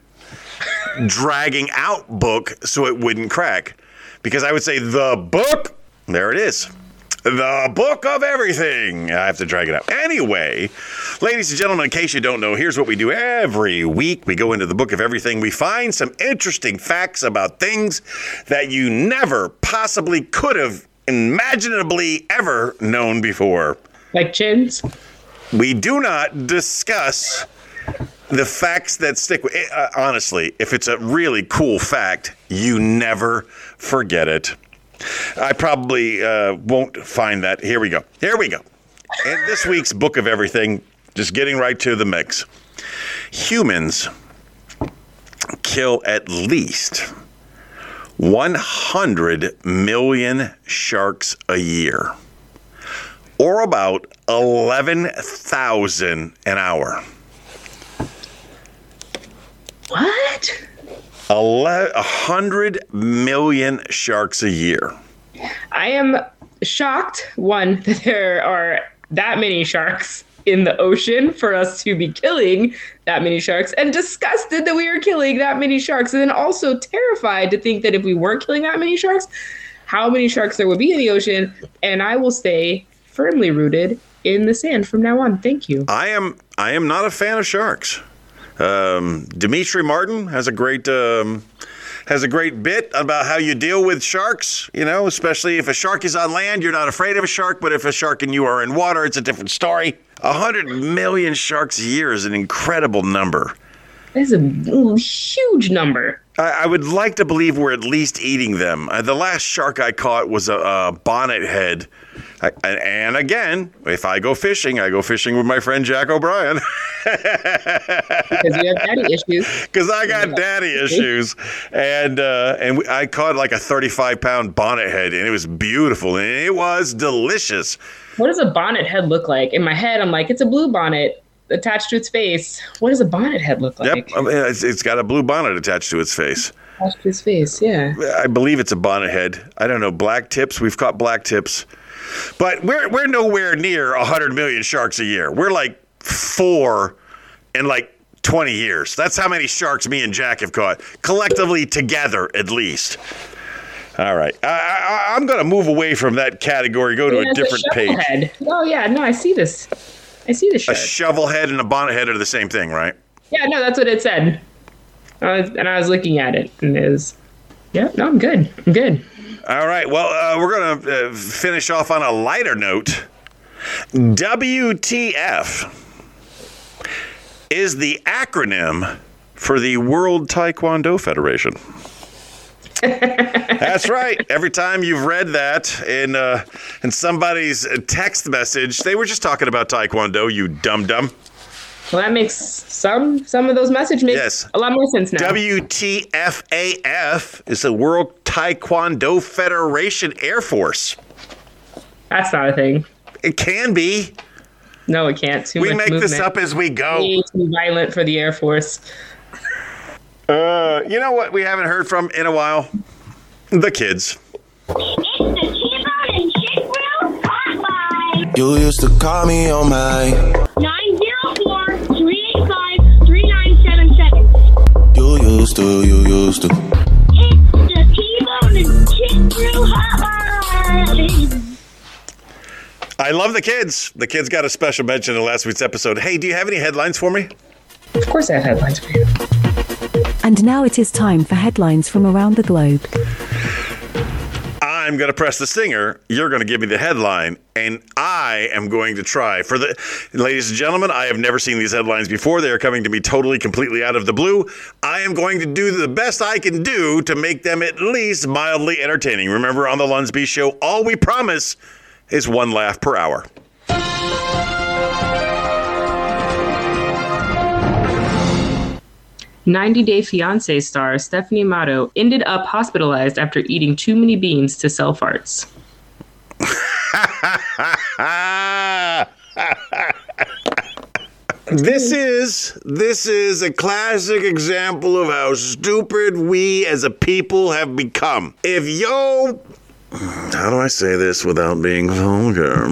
S2: dragging out book so it wouldn't crack. Because I would say the book, there it is. The book of everything. I have to drag it out. Anyway, ladies and gentlemen, in case you don't know, here's what we do every week. We go into the book of everything. We find some interesting facts about things that you never possibly could have imaginably ever known before.
S1: Like chins.
S2: We do not discuss the facts that stick with uh, honestly if it's a really cool fact you never forget it i probably uh, won't find that here we go here we go in this week's book of everything just getting right to the mix humans kill at least 100 million sharks a year or about 11,000 an hour.
S1: What?
S2: Ele- 100 million sharks a year.
S1: I am shocked, one, that there are that many sharks in the ocean for us to be killing that many sharks, and disgusted that we are killing that many sharks, and then also terrified to think that if we weren't killing that many sharks, how many sharks there would be in the ocean. And I will stay firmly rooted in the sand from now on. Thank you.
S2: I am I am not a fan of sharks. Um, Demetri Martin has a great um, has a great bit about how you deal with sharks. You know, especially if a shark is on land, you're not afraid of a shark, but if a shark and you are in water, it's a different story. A hundred million sharks a year is an incredible number.
S1: That's a huge number.
S2: I, I would like to believe we're at least eating them. Uh, the last shark I caught was a, a bonnet head I, and- and again, if I go fishing, I go fishing with my friend Jack O'Brien
S1: Because you have daddy issues.
S2: because I got daddy issues. And uh, and we, I caught like a 35 pound bonnet head, and it was beautiful, and it was delicious.
S1: What does a bonnet head look like? In my head, I'm like, it's a blue bonnet attached to its face. What does a bonnet head look like?
S2: Yep, I mean, it's, it's got a blue bonnet attached to its face.
S1: Attached to its face, yeah.
S2: I believe it's a bonnet head. I don't know. Black tips. We've caught black tips, but we're we're nowhere near hundred million sharks a year. We're like four in like twenty years. That's how many sharks me and Jack have caught collectively together, at least. All right, I, I, I'm going to move away from that category. Go to
S1: It
S2: a different
S1: shovel
S2: page.
S1: Head. Oh yeah, no, I see this. I see the
S2: A shovel head and a bonnet head are the same thing, right?
S1: yeah, no, that's what it said. I was, and I was looking at it, and it was, yeah, no, I'm good. I'm good.
S2: All right. Well, uh, we're going to uh, finish off on a lighter note. WTF is the acronym for the World Taekwondo Federation. That's right. Every time you've read that in uh, in somebody's text message, they were just talking about Taekwondo. You dumb dumb.
S1: Well, that makes some some of those messages make
S2: Yes.
S1: a lot more sense now.
S2: WTFAF is the World Taekwondo Federation Air Force.
S1: That's not a thing.
S2: It can be.
S1: No, it can't. Too
S2: We
S1: much
S2: make this up as we go.
S1: Way too violent for the Air Force.
S2: Uh, you know what we haven't heard from in a while? The kids.
S7: It's the T-Bone and Chick Grill Hotline.
S8: You used to call me on my.
S7: 904-385-3977.
S8: You used to, you used to.
S2: I love the kids. The kids got a special mention in last week's episode. Hey, do you have any headlines for me?
S1: Of course, I have headlines for you.
S9: And now it is time for headlines from around the globe.
S2: I'm going to press the stinger. You're going to give me the headline, and I am going to try. For the ladies and gentlemen, I have never seen these headlines before. They are coming to me totally, completely out of the blue. I am going to do the best I can do to make them at least mildly entertaining. Remember, on the Lunsby Show, all we promise is one laugh per hour.
S1: 90 Day Fiance star Stephanie Amato ended up hospitalized after eating too many beans to sell farts.
S2: This is this is a classic example of how stupid we as a people have become. If yo how do I say this without being vulgar?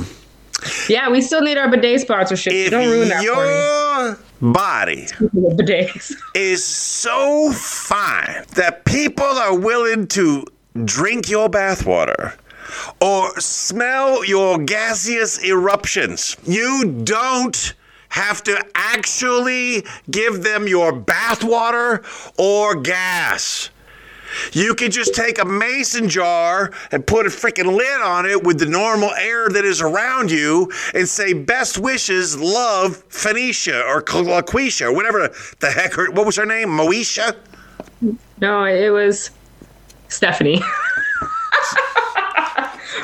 S1: Yeah, we still need our bidet sponsorship.
S2: If
S1: Don't ruin that for
S2: your body is so fine that people are willing to drink your bathwater or smell your gaseous eruptions. You don't have to actually give them your bathwater or gas. You can just take a mason jar and put a freaking lid on it with the normal air that is around you and say, Best wishes, love, Phoenicia or Laquisha or whatever the heck. Her, what was her name? Moesha?
S1: No, it was Stephanie.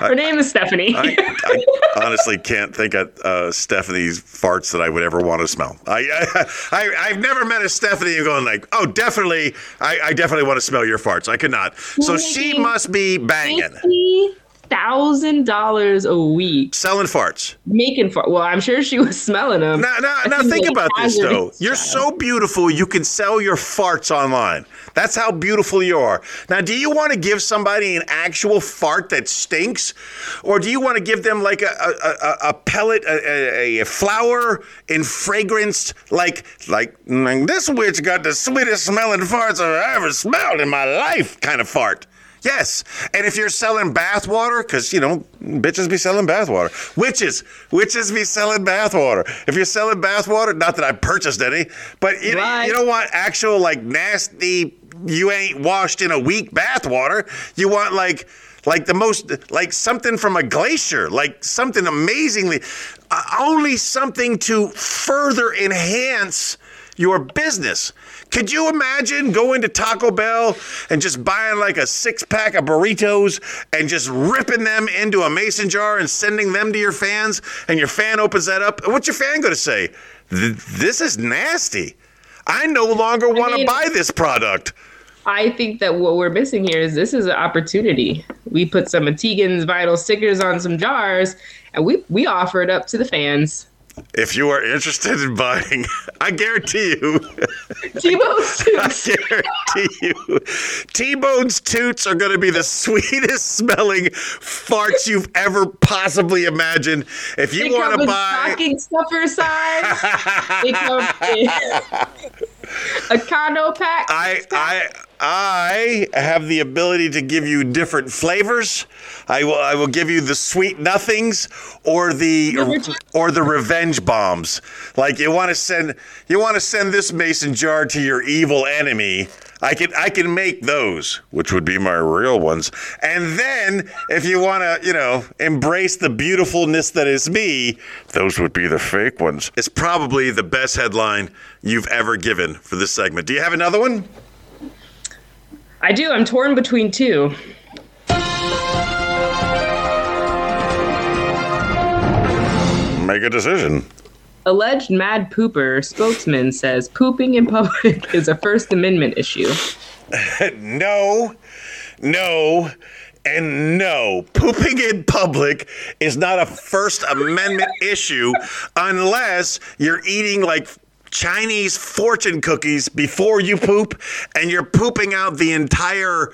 S1: Her name is Stephanie.
S2: I, I honestly can't think of uh, Stephanie's farts that I would ever want to smell. I, I, I have never met a Stephanie going like, oh, definitely, I, I definitely want to smell your farts. I could not. So she must be banging,
S1: thousand dollars a week
S2: selling farts.
S1: making fart. Well, I'm sure she was smelling them.
S2: Now, now, now
S1: think
S2: about this though. You're so beautiful, you can sell your farts online. That's how beautiful you are. Now, do you want to give somebody an actual fart that stinks, or do you want to give them like a a, a, a pellet, a, a, a flower in fragranced, like like "Mm, this witch got the sweetest smelling farts I've ever smelled in my life, kind of fart? Yes. And if you're selling bath water, because, you know, bitches be selling bath water. Witches. Witches be selling bath water. If you're selling bath water, not that I purchased any, but you,
S1: Right.
S2: you don't want actual, like, nasty, you ain't washed in a week bath water. You want, like, like the most, like something from a glacier, like something amazingly, uh, only something to further enhance your business. Could you imagine going to Taco Bell and just buying like a six pack of burritos and just ripping them into a mason jar and sending them to your fans? And your fan opens that up. What's your fan going to say? This is nasty. I no longer want to
S1: mean-
S2: buy this product.
S1: I think that what we're missing here is this is an opportunity. We put some Antigans vital stickers on some jars, and we we offer it up to the fans.
S2: If you are interested in buying, I guarantee you.
S1: T-Bone's Toots.
S2: I guarantee you, T-Bone's toots are going to be the sweetest smelling farts you've ever possibly imagined. If you want to buy,
S1: stocking stuffer size. they come in a condo pack.
S2: I I I have the ability to give you different flavors. I will I will give you the sweet nothings or the or the revenge bombs. Like you want to send you want to send this mason jar to your evil enemy. I can I can make those, which would be my real ones. And then if you want to, you know, embrace the beautifulness that is me, those would be the fake ones. It's probably the best headline you've ever given for this segment. Do you have another one?
S1: I do. I'm torn between two.
S2: Make a decision.
S1: Alleged mad pooper spokesman says pooping in public is a First Amendment issue.
S2: No, no, and no. Pooping in public is not a First Amendment issue unless you're eating like Chinese fortune cookies before you poop and you're pooping out the entire.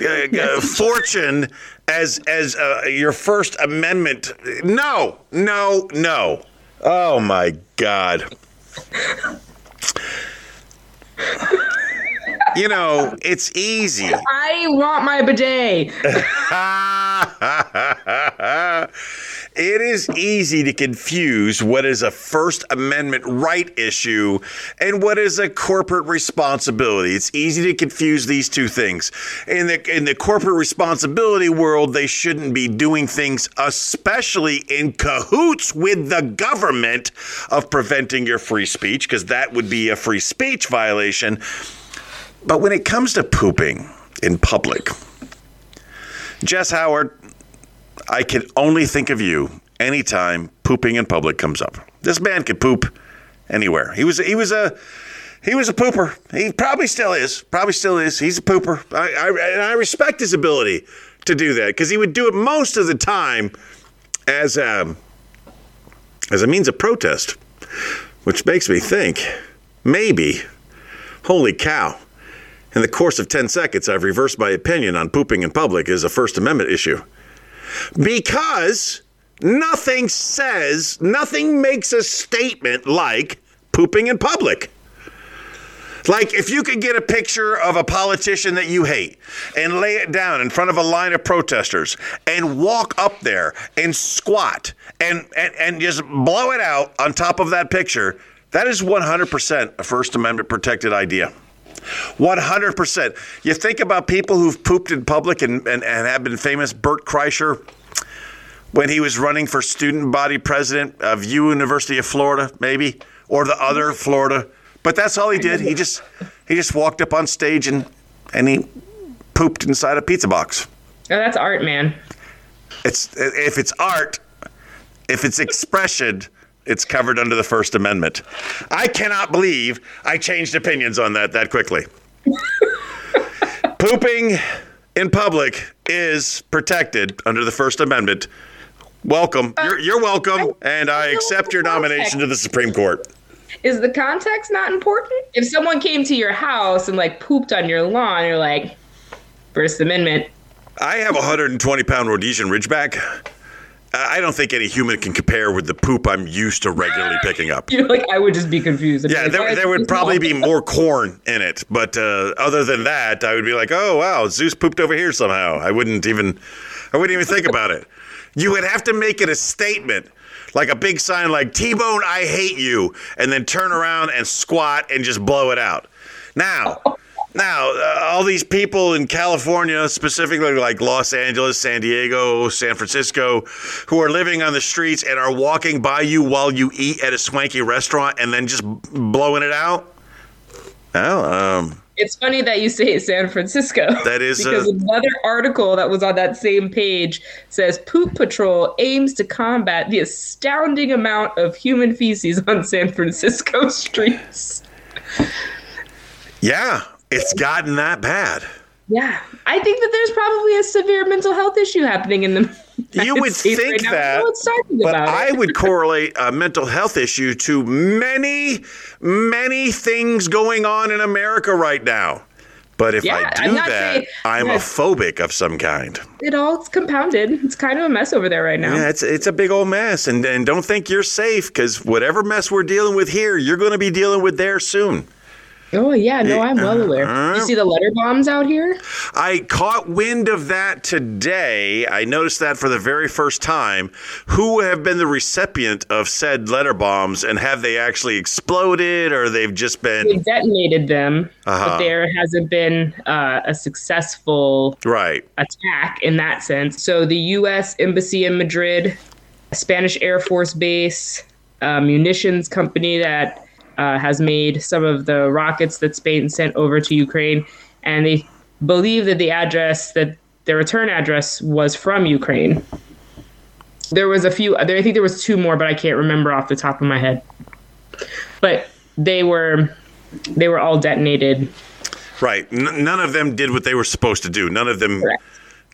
S2: Uh, uh, fortune as as uh, your First Amendment. No, no, no. Oh my God. You know, it's easy.
S1: I want my bidet.
S2: it is easy to confuse what is a First Amendment right issue and what is a corporate responsibility. It's easy to confuse these two things. In the in the corporate responsibility world, they shouldn't be doing things, especially in cahoots with the government, of preventing your free speech, because that would be a free speech violation. But when it comes to pooping in public, Jess Howard, I can only think of you anytime pooping in public comes up. This man could poop anywhere. He was he was a he was a pooper. He probably still is. Probably still is. He's a pooper. I, I and I respect his ability to do that because he would do it most of the time as a as a means of protest, which makes me think maybe, holy cow. In the course of 10 seconds, I've reversed my opinion on pooping in public is a First Amendment issue. Because nothing says, nothing makes a statement like pooping in public. Like if you could get a picture of a politician that you hate and lay it down in front of a line of protesters and walk up there and squat and, and, and just blow it out on top of that picture, that is 100% a First Amendment protected idea. 100%. You think about people who've pooped in public and, and, and have been famous. Bert Kreischer, when he was running for student body president of U University of Florida, maybe, or the other Florida. But that's all he did. He just he just walked up on stage and and he pooped inside a pizza box.
S1: Oh, that's art, man.
S2: It's if it's art, if it's expression, it's covered under the First Amendment. I cannot believe I changed opinions on that that quickly. Pooping in public is protected under the First Amendment. Welcome. Uh, you're, you're welcome, and I accept your nomination to the Supreme Court.
S1: Is the context not important? If someone came to your house and like pooped on your lawn, you're like, First Amendment.
S2: I have a 120 pound Rhodesian Ridgeback. I don't think any human can compare with the poop I'm used to regularly picking up.
S1: You're like, I would just be confused. I'd be
S2: Yeah,
S1: like, "Why
S2: there, there would probably be more corn in it, but uh, other than that, I would be like, "Oh wow, Zeus pooped over here somehow." I wouldn't even, I wouldn't even think about it. You would have to make it a statement, like a big sign, like "T-Bone, I hate you," and then turn around and squat and just blow it out. Now, now, uh, all these people in California, specifically like Los Angeles, San Diego, San Francisco, who are living on the streets and are walking by you while you eat at a swanky restaurant and then just blowing it out. Well, um,
S1: It's funny that you say San Francisco.
S2: That is,
S1: because
S2: uh,
S1: another article that was on that same page says Poop Patrol aims to combat the astounding amount of human feces on San Francisco streets.
S2: yeah, it's gotten that bad.
S1: Yeah, I think that there's probably a severe mental health issue happening in the.
S2: You would
S1: States
S2: think
S1: right
S2: that,
S1: No one's talking
S2: but
S1: about
S2: I would correlate a mental health issue to many, many things going on in America right now. But if
S1: Yeah,
S2: I
S1: I'm
S2: do that,
S1: saying-
S2: I'm a phobic of some kind.
S1: It all it's compounded. It's kind of a mess over there right now.
S2: Yeah, it's it's a big old mess, and and don't think you're safe because whatever mess we're dealing with here, you're going to be dealing with there soon.
S1: Oh yeah, no, I'm well aware.
S2: Uh-huh.
S1: You see the letter bombs out here?
S2: I caught wind of that today. I noticed that for the very first time. Who have been the recipient of said letter bombs, and have they actually exploded, or they've just been
S1: detonated them,
S2: Uh-huh.
S1: but there hasn't been uh, a successful
S2: right?
S1: attack in that sense. So the U.S. Embassy in Madrid, a Spanish Air Force Base, a munitions company that uh, has made some of the rockets that Spain sent over to Ukraine, and they believe that the address that the return address was from Ukraine. There was a few. There, I think there was two more, but I can't remember off the top of my head. But they were, they were all detonated.
S2: Right. N- none of them did what they were supposed to do. None of them
S1: Correct.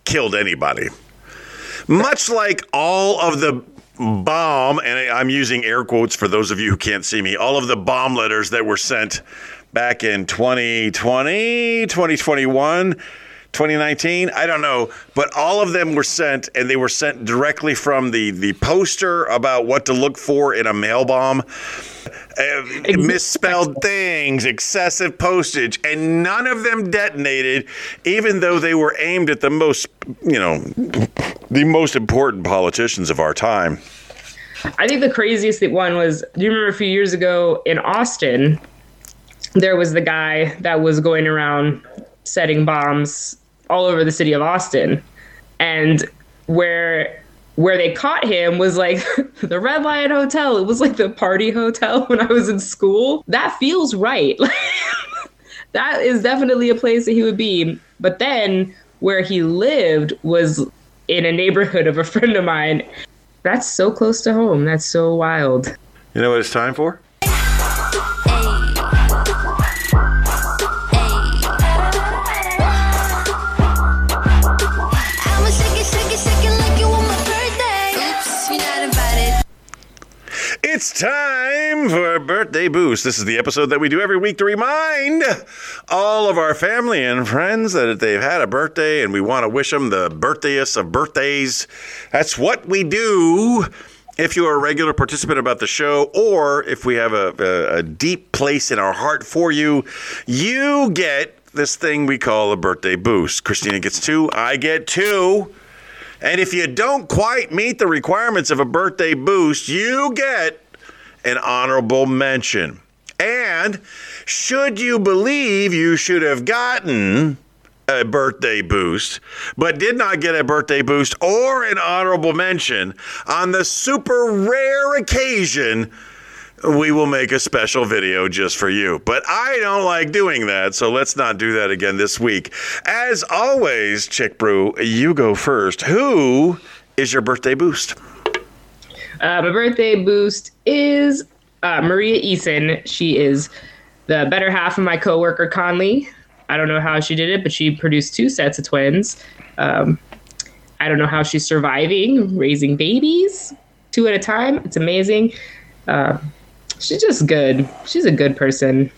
S2: killed anybody. Much like all of the bomb, and I'm using air quotes for those of you who can't see me, all of the bomb letters that were sent back in 2020, 2021, 2019, I don't know, but all of them were sent and they were sent directly from the, the poster about what to look for in a mail bomb. Uh, misspelled things, excessive postage, and none of them detonated, even though they were aimed at the most, you know, the most important politicians of our time.
S1: I think the craziest one was do you remember a few years ago in Austin? There was the guy that was going around setting bombs all over the city of Austin. And where where they caught him was like the Red Lion Hotel. It was like the party hotel when I was in school. That feels right. that is definitely a place that he would be. But then where he lived was in a neighborhood of a friend of mine. That's so close to home. That's so wild.
S2: You know what it's time for? It's time for a birthday boost. This is the episode that we do every week to remind all of our family and friends that they've had a birthday and we want to wish them the birthdayest of birthdays. That's what we do. If you are a regular participant about the show, or if we have a, a, a deep place in our heart for you, you get this thing we call a birthday boost. Christina gets two, I get two. And if you don't quite meet the requirements of a birthday boost, you get an honorable mention. And should you believe you should have gotten a birthday boost, but did not get a birthday boost or an honorable mention, on the super rare occasion we will make a special video just for you. But I don't like doing that, so let's not do that again this week. As always, Chick Brew, you go first. Who is your birthday boost?
S1: Uh, my birthday boost is uh, Maria Eason. She is the better half of my coworker Conley. I don't know how she did it, but she produced two sets of twins. Um, I don't know how she's surviving raising babies two at a time. It's amazing. Uh, she's just good. She's a good person.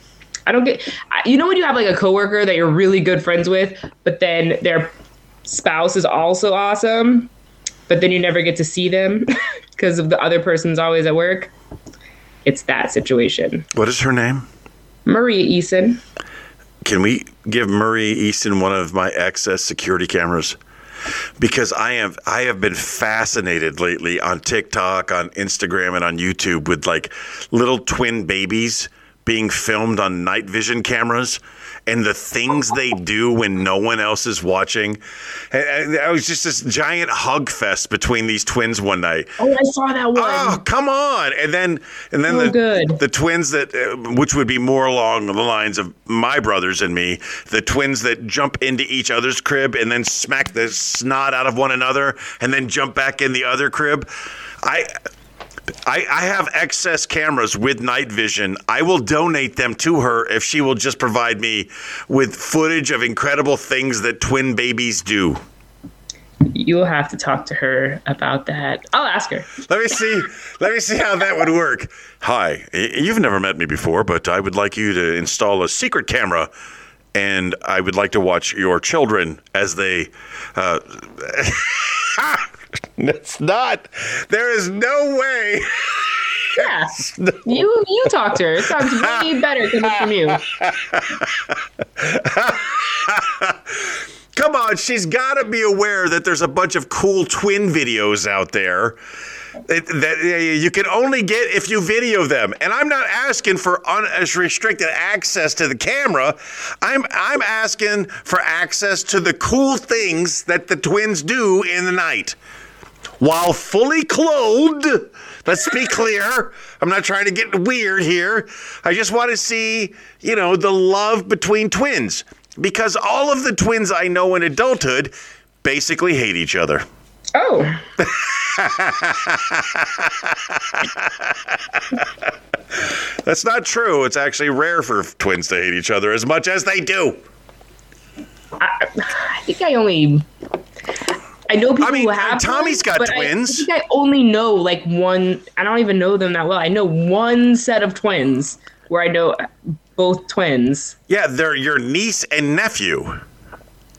S1: I don't get. I- You know when you have like a coworker that you're really good friends with, but then their spouse is also awesome, but then you never get to see them because of the other person's always at work. It's that situation.
S2: What is her name?
S1: Maria Eason.
S2: Can we give Murray Easton one of my access security cameras? Because I have I have been fascinated lately on TikTok, on Instagram, and on YouTube with like little twin babies being filmed on night vision cameras and the things they do when no one else is watching. It was just this giant hug fest between these twins one night.
S1: Oh, I saw that one.
S2: Oh, come on! And then, and then
S1: So
S2: the
S1: good.
S2: the twins that, uh, which would be more along the lines of my brothers and me, the twins that jump into each other's crib and then smack the snot out of one another, and then jump back in the other crib. I. I, I have excess cameras with night vision. I will donate them to her if she will just provide me with footage of incredible things that twin babies do.
S1: You'll have to talk to her about that. I'll ask her.
S2: Let me see. Let me see how that would work. Hi, you've never met me before, but I would like you to install a secret camera, and I would like to watch your children as they. Uh, That's not. There is no way.
S1: Yeah. You you talk to her. It sounds way better coming from you.
S2: Come on, she's got to be aware that there's a bunch of cool twin videos out there that, that you can only get if you video them. And I'm not asking for unrestricted access to the camera. I'm I'm asking for access to the cool things that the twins do in the night while fully clothed. Let's be clear. I'm not trying to get weird here. I just want to see, you know, the love between twins because all of the twins I know in adulthood basically hate each other.
S1: Oh.
S2: That's not true. It's actually rare for twins to hate each other as much as they do.
S1: I think I only. I know people
S2: I mean,
S1: who have
S2: Tommy's
S1: twins,
S2: got
S1: but I-
S2: twins.
S1: I, think I only know like one. I don't even know them that well. I know one set of twins where I know both twins.
S2: Yeah, they're your niece and nephew.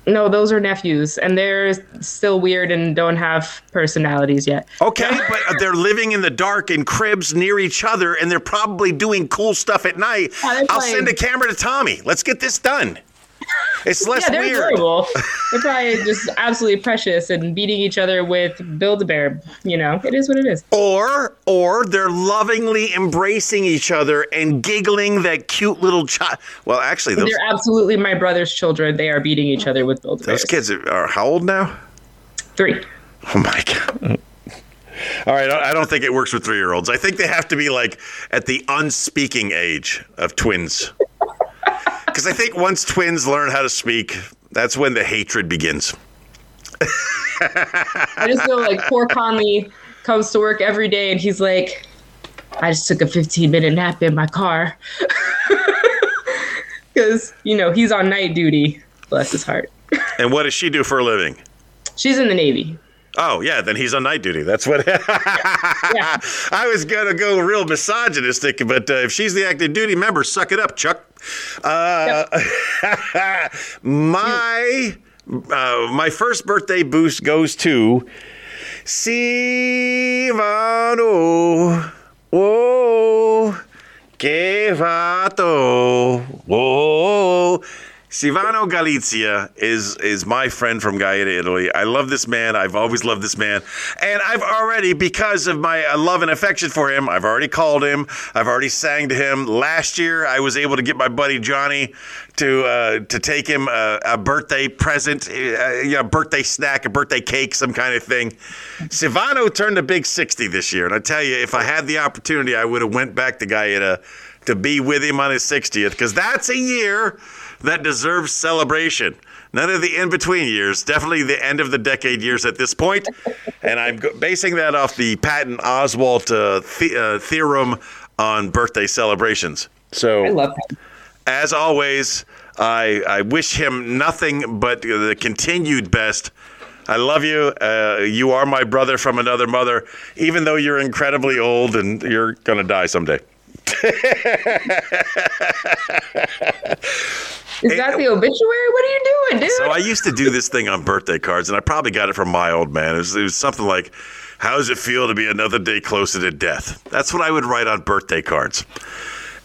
S1: No, those are nephews, and they're still weird and don't have personalities yet.
S2: Okay, but they're living in the dark in cribs near each other, and they're probably doing cool stuff at night.
S1: Yeah,
S2: I'll send a camera to Tommy. Let's get this done. It's less
S1: yeah, they're
S2: weird.
S1: adorable. they're probably just absolutely precious and beating each other with Build a Bear. You know, it is what it is.
S2: Or, or they're lovingly embracing each other and giggling that cute little child. Well, actually, those
S1: They're absolutely my brother's children. They are beating each other with Build a
S2: those kids are, how old now?
S1: Three.
S2: Oh my god. All right, I don't think it works with three-year-olds. I think they have to be like at the unspeaking age of twins. Because I think once twins learn how to speak, that's when the hatred begins.
S1: I just feel like poor Conley comes to work every day and he's like, I just took a 15 minute nap in my car. Because, you know, he's on night duty. Bless his heart.
S2: And what does she do for a living?
S1: She's in the Navy.
S2: Oh yeah, then he's on night duty. That's what. I was gonna go real misogynistic, but uh, if she's the active duty member, suck it up, Chuck. Uh, my uh, my first birthday boost goes to Sivano. Oh, que vato. Oh. Sivano Galizia is is my friend from Gaeta, Italy. I love this man. I've always loved this man, and I've already, because of my uh, love and affection for him, I've already called him. I've already sang to him. Last year, I was able to get my buddy Johnny to uh, to take him a, a birthday present, uh, yeah, a birthday snack, a birthday cake, some kind of thing. Sivano turned a big sixty this year, and I tell you, if I had the opportunity, I would have went back to Gaeta to be with him on his 60th because that's a year that deserves celebration. None of the in between years, definitely the end of the decade years at this point. And I'm basing that off the Patton Oswalt uh, the- uh, theorem on birthday celebrations. So as always, I, I wish him nothing but the continued best. I love you. Uh, you are my brother from another mother, even though you're incredibly old and you're going to die someday.
S1: Is that the obituary? What are you doing, dude?
S2: So I used to do this thing on birthday cards, and I probably got it from my old man. It was, it was something like, "How does it feel to be another day closer to death?" That's what I would write on birthday cards.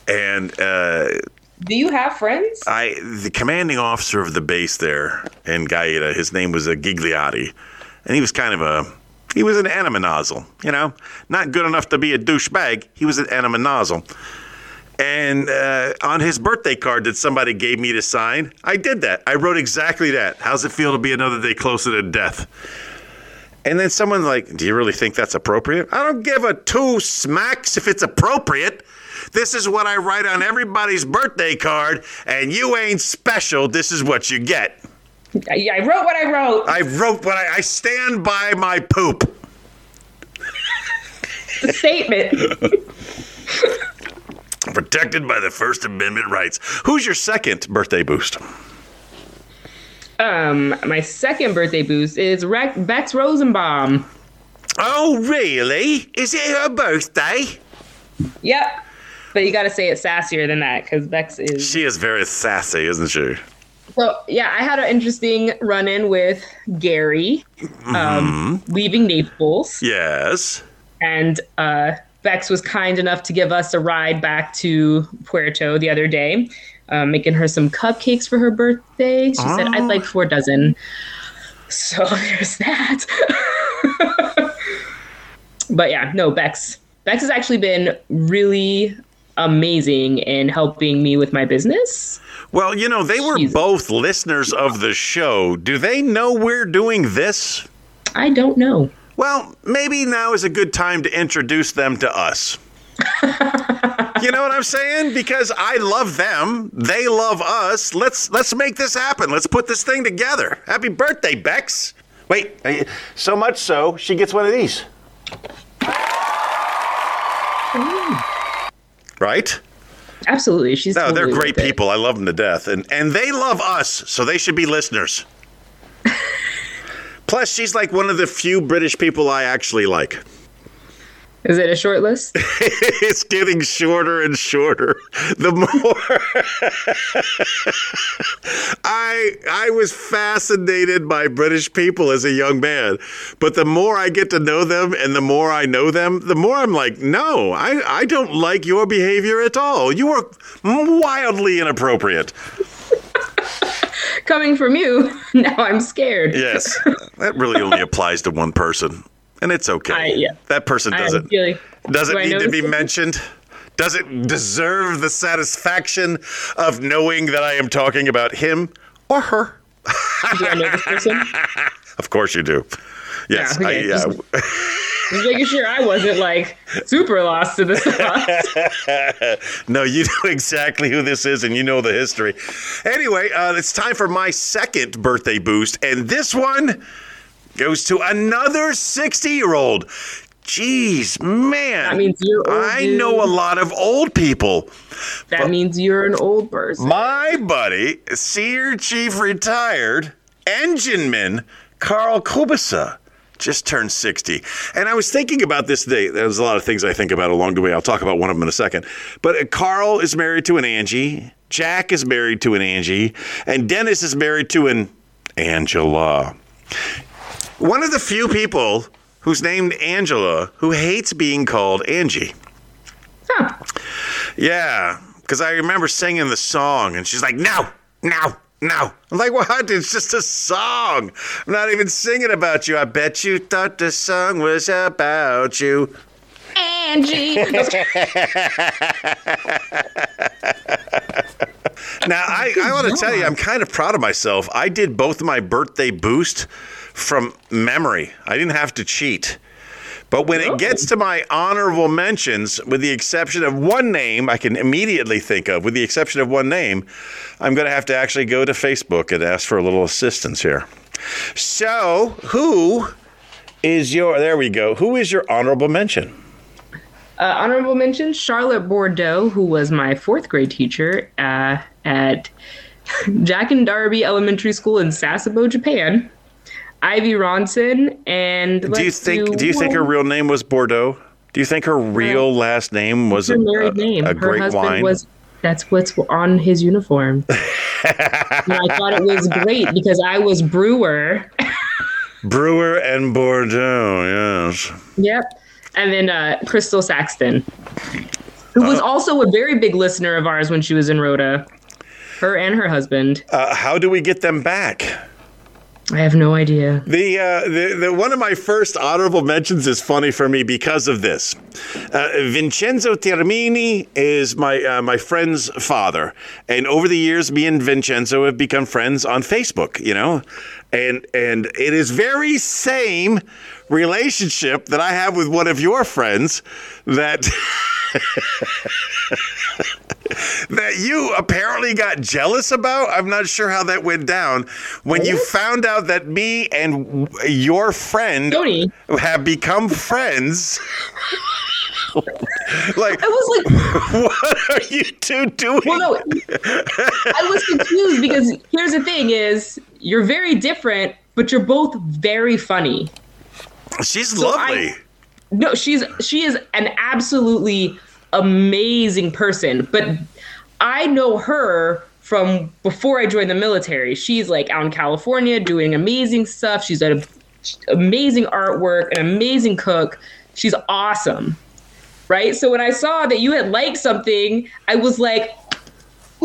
S2: And uh,
S1: Do you have friends?
S2: I, the commanding officer of the base there in Gaeta, his name was a Gigliotti, and he was kind of a, he was an enema nozzle, you know, not good enough to be a douchebag. He was an enema nozzle. And uh, on his birthday card that somebody gave me to sign, I did that. I wrote exactly that. How's it feel to be another day closer to death? And then someone like, do you really think that's appropriate? I don't give a two smacks if it's appropriate. This is what I write on everybody's birthday card, and you ain't special. This is what you get.
S1: I, I wrote what I wrote.
S2: I wrote what I, I stand by my poop.
S1: The statement.
S2: Protected by the First Amendment rights. Who's your second birthday boost?
S1: um, my second birthday boost is Rex, Bex Rosenbaum.
S2: Oh, really? Is it her birthday?
S1: Yep. But you got to say it sassier than that because Bex is.
S2: She is very sassy, isn't she?
S1: So yeah, I had an interesting run-in with Gary, um, leaving Naples,
S2: Yes.
S1: and uh, Bex was kind enough to give us a ride back to Puerto the other day, um, making her some cupcakes for her birthday. She said, "I'd like four dozen." So there's that. but yeah, no, Bex. Bex has actually been really amazing in helping me with my business.
S2: Well, you know, they were
S1: Jesus.
S2: both listeners of the show. Do they know we're doing this?
S1: I don't know.
S2: Well, maybe now is a good time to introduce them to us. you know what I'm saying? Because I love them, they love us. Let's let's make this happen. Let's put this thing together. Happy birthday, Bex. Wait, so much so she gets one of these. Right?
S1: Absolutely, she's.
S2: No, they're
S1: totally
S2: great
S1: worth it.
S2: people. I love them to death, and and they love us, so they should be listeners. Plus, she's like one of the few British people I actually like.
S1: Is it a short list?
S2: it's getting shorter and shorter. The more I I was fascinated by British people as a young man, but the more I get to know them and the more I know them, the more I'm like, no, I I don't like your behavior at all. You are wildly inappropriate.
S1: Coming from you, now I'm scared.
S2: Yes, that really only applies to one person, and it's okay.
S1: I- yeah.
S2: That person doesn't
S1: really-
S2: doesn't
S1: Do
S2: need to be mentioned. Does it deserve the satisfaction of knowing that I am talking about him or her?
S1: Do I know this person?
S2: Of course you do. Yes,
S1: Yeah,
S2: I,
S1: okay,
S2: yeah.
S1: just- Just making sure I wasn't like super lost to the sauce.
S2: no, you know exactly who this is, and you know the history. Anyway, uh, it's time for my second birthday boost, and this one goes to another 60 year old. Jeez, man.
S1: That means you're old,
S2: I know a lot of old people.
S1: That means you're an old person.
S2: My buddy, Senior Chief retired engineman Carl Kubasa just turned 60. And I was thinking about this today. There's a lot of things I think about along the way. I'll talk about one of them in a second. But uh, Carl is married to an Angie, Jack is married to an Angie, and Dennis is married to an Angela. One of the few people who's named Angela who hates being called Angie.
S1: Huh.
S2: Yeah, because I remember singing the song, and she's like, "No, no, no." I'm like, "What? It's just a song. I'm not even singing about you. I bet you thought the song was about you."
S1: Angie.
S2: Now, I, I want to tell you, I'm kind of proud of myself. I did both my birthday boost from memory. I didn't have to cheat. But when it gets to my honorable mentions, with the exception of one name I can immediately think of, with the exception of one name, I'm going to have to actually go to Facebook and ask for a little assistance here. So, who is your, there we go, who is your honorable mention?
S1: Uh, honorable mention Charlotte Bordeaux, who was my fourth grade teacher uh, at Jack N. Darby Elementary School in Sasebo, Japan. Ivy Ronson, and
S2: Do you think, do you think her real name was Bordeaux? Do you think her real last name was a,
S1: married
S2: a-
S1: name?
S2: a
S1: her
S2: great
S1: husband
S2: wine?
S1: was. That's what's on his uniform. I thought it was great because I was brewer.
S2: Brewer and Bordeaux, yes.
S1: Yep. And then uh, Crystal Saxton, who was
S2: Uh-huh.
S1: also a very big listener of ours when she was in Rota. Her and her husband.
S2: Uh, how do we get them back?
S1: I have no idea.
S2: The, uh, the the one of my first honorable mentions is funny for me because of this. Uh, Vincenzo Termini is my uh, my friend's father, and over the years, me and Vincenzo have become friends on Facebook. You know, and and it is very same relationship that I have with one of your friends that. that you apparently got jealous about. I'm not sure how that went down when you found out that me and your friend
S1: Tony.
S2: have become friends. like,
S1: I was like,
S2: what are you two doing?
S1: well, no, I was confused because here's the thing: is you're very different, but you're both very funny.
S2: She's
S1: So
S2: lovely.
S1: I- No, she's she is an absolutely amazing person, but I know her from before I joined the military. She's like out in California doing amazing stuff. She's got a, amazing artwork, an amazing cook. She's awesome. Right? So when I saw that you had liked something, I was like,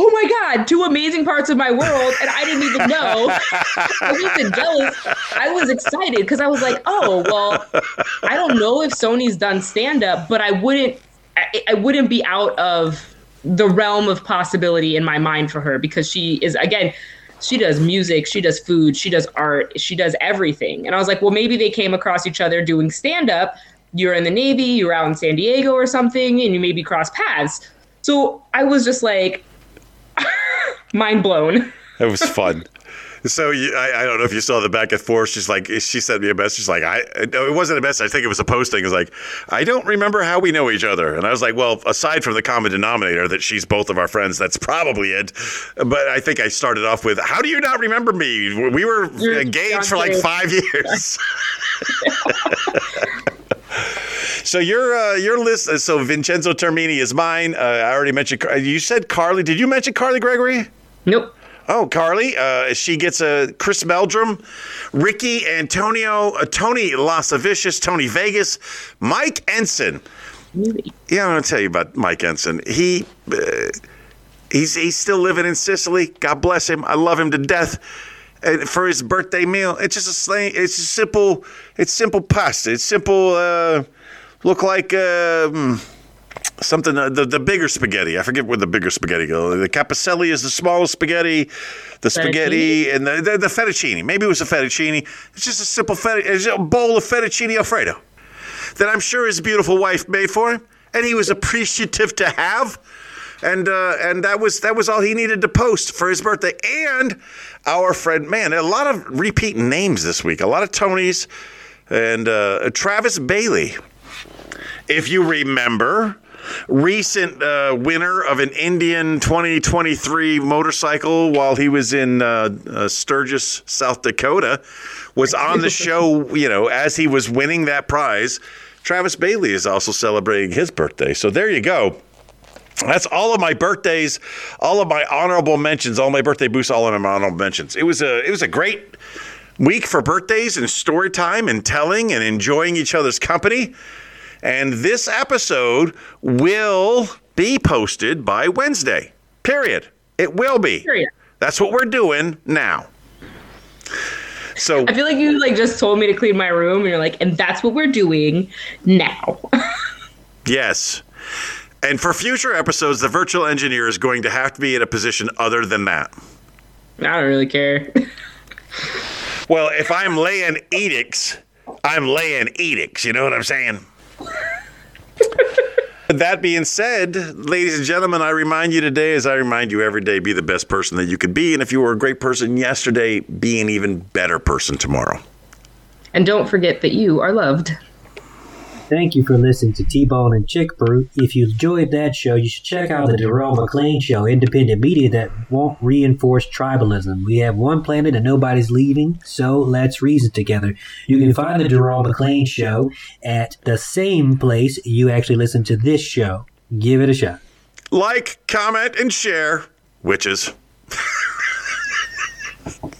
S1: "Oh my god, two amazing parts of my world," and I didn't even know. I wasn't jealous. I was excited because I was like, "Oh, well, I don't know if Sony's done stand up, but I wouldn't I, I wouldn't be out of the realm of possibility in my mind for her because she is again she does music, she does food, she does art, she does everything. And I was like, well, maybe they came across each other doing stand up. You're in the Navy, you're out in San Diego or something, and you maybe cross paths. So I was just like, mind blown.
S2: It was fun. So you, I, I don't know if you saw the back and forth. She's like, she sent me a message. She's like, I no, it wasn't a message. I think it was a posting. It's like, I don't remember how we know each other. And I was like, well, aside from the common denominator that she's both of our friends, that's probably it. But I think I started off with, how do you not remember me? We were
S1: You're
S2: engaged for like five years. So your uh, your list. So Vincenzo Termini is mine. Uh, I already mentioned. You said Carly. Did you mention Carly Gregory?
S1: Nope.
S2: Oh, Carly. Uh, she gets a Chris Meldrum, Ricky Antonio, uh, Tony Lasavicious, Tony Vegas, Mike Ensign. Yeah, I'm going to tell you about Mike Ensign. He. Uh, He's he's still living in Sicily. God bless him. I love him to death. And for his birthday meal, it's just a slang. It's a simple. It's simple pasta. It's simple. Uh, look like uh, hmm, something. Uh, the the bigger spaghetti. I forget where the bigger spaghetti go. The capicelli is the smallest spaghetti. The spaghetti and the, the the fettuccine. Maybe it was a fettuccine. It's just a simple. It's a bowl of fettuccine alfredo that I'm sure his beautiful wife made for him, and he was appreciative to have. And uh, and that was that was all he needed to post for his birthday. And our friend, man, a lot of repeat names this week. A lot of Tonys and uh, Travis Bailey. If you remember, recent uh, winner of an Indian 2023 motorcycle while he was in uh, uh, Sturgis, South Dakota, was on the show. You know, as he was winning that prize, Travis Bailey is also celebrating his birthday. So there you go. That's all of my birthdays, all of my honorable mentions, all my birthday boosts, all of my honorable mentions. It was a it was a great week for birthdays and story time and telling and enjoying each other's company. And this episode will be posted by Wednesday. Period. It will be.
S1: Period.
S2: That's what we're doing now. So
S1: I feel like you like just told me to clean my room, and you're like, and that's what we're doing now.
S2: Yes. And for future episodes, the virtual engineer is going to have to be in a position other than that.
S1: I don't really care.
S2: Well, if I'm laying edicts, I'm laying edicts. You know what I'm saying? That being said, ladies and gentlemen, I remind you today, as I remind you every day, be the best person that you could be. And if you were a great person yesterday, be an even better person tomorrow.
S1: and don't forget that you are loved.
S10: Thank you for listening to T-Bone and Chick Brew. If you enjoyed that show, you should check out the Darrell McLean Show, independent media that won't reinforce tribalism. We have one planet and nobody's leaving, so let's reason together. You can find the Darrell McLean Show at the same place you actually listen to this show. Give it a shot.
S2: Like, comment, and share, witches.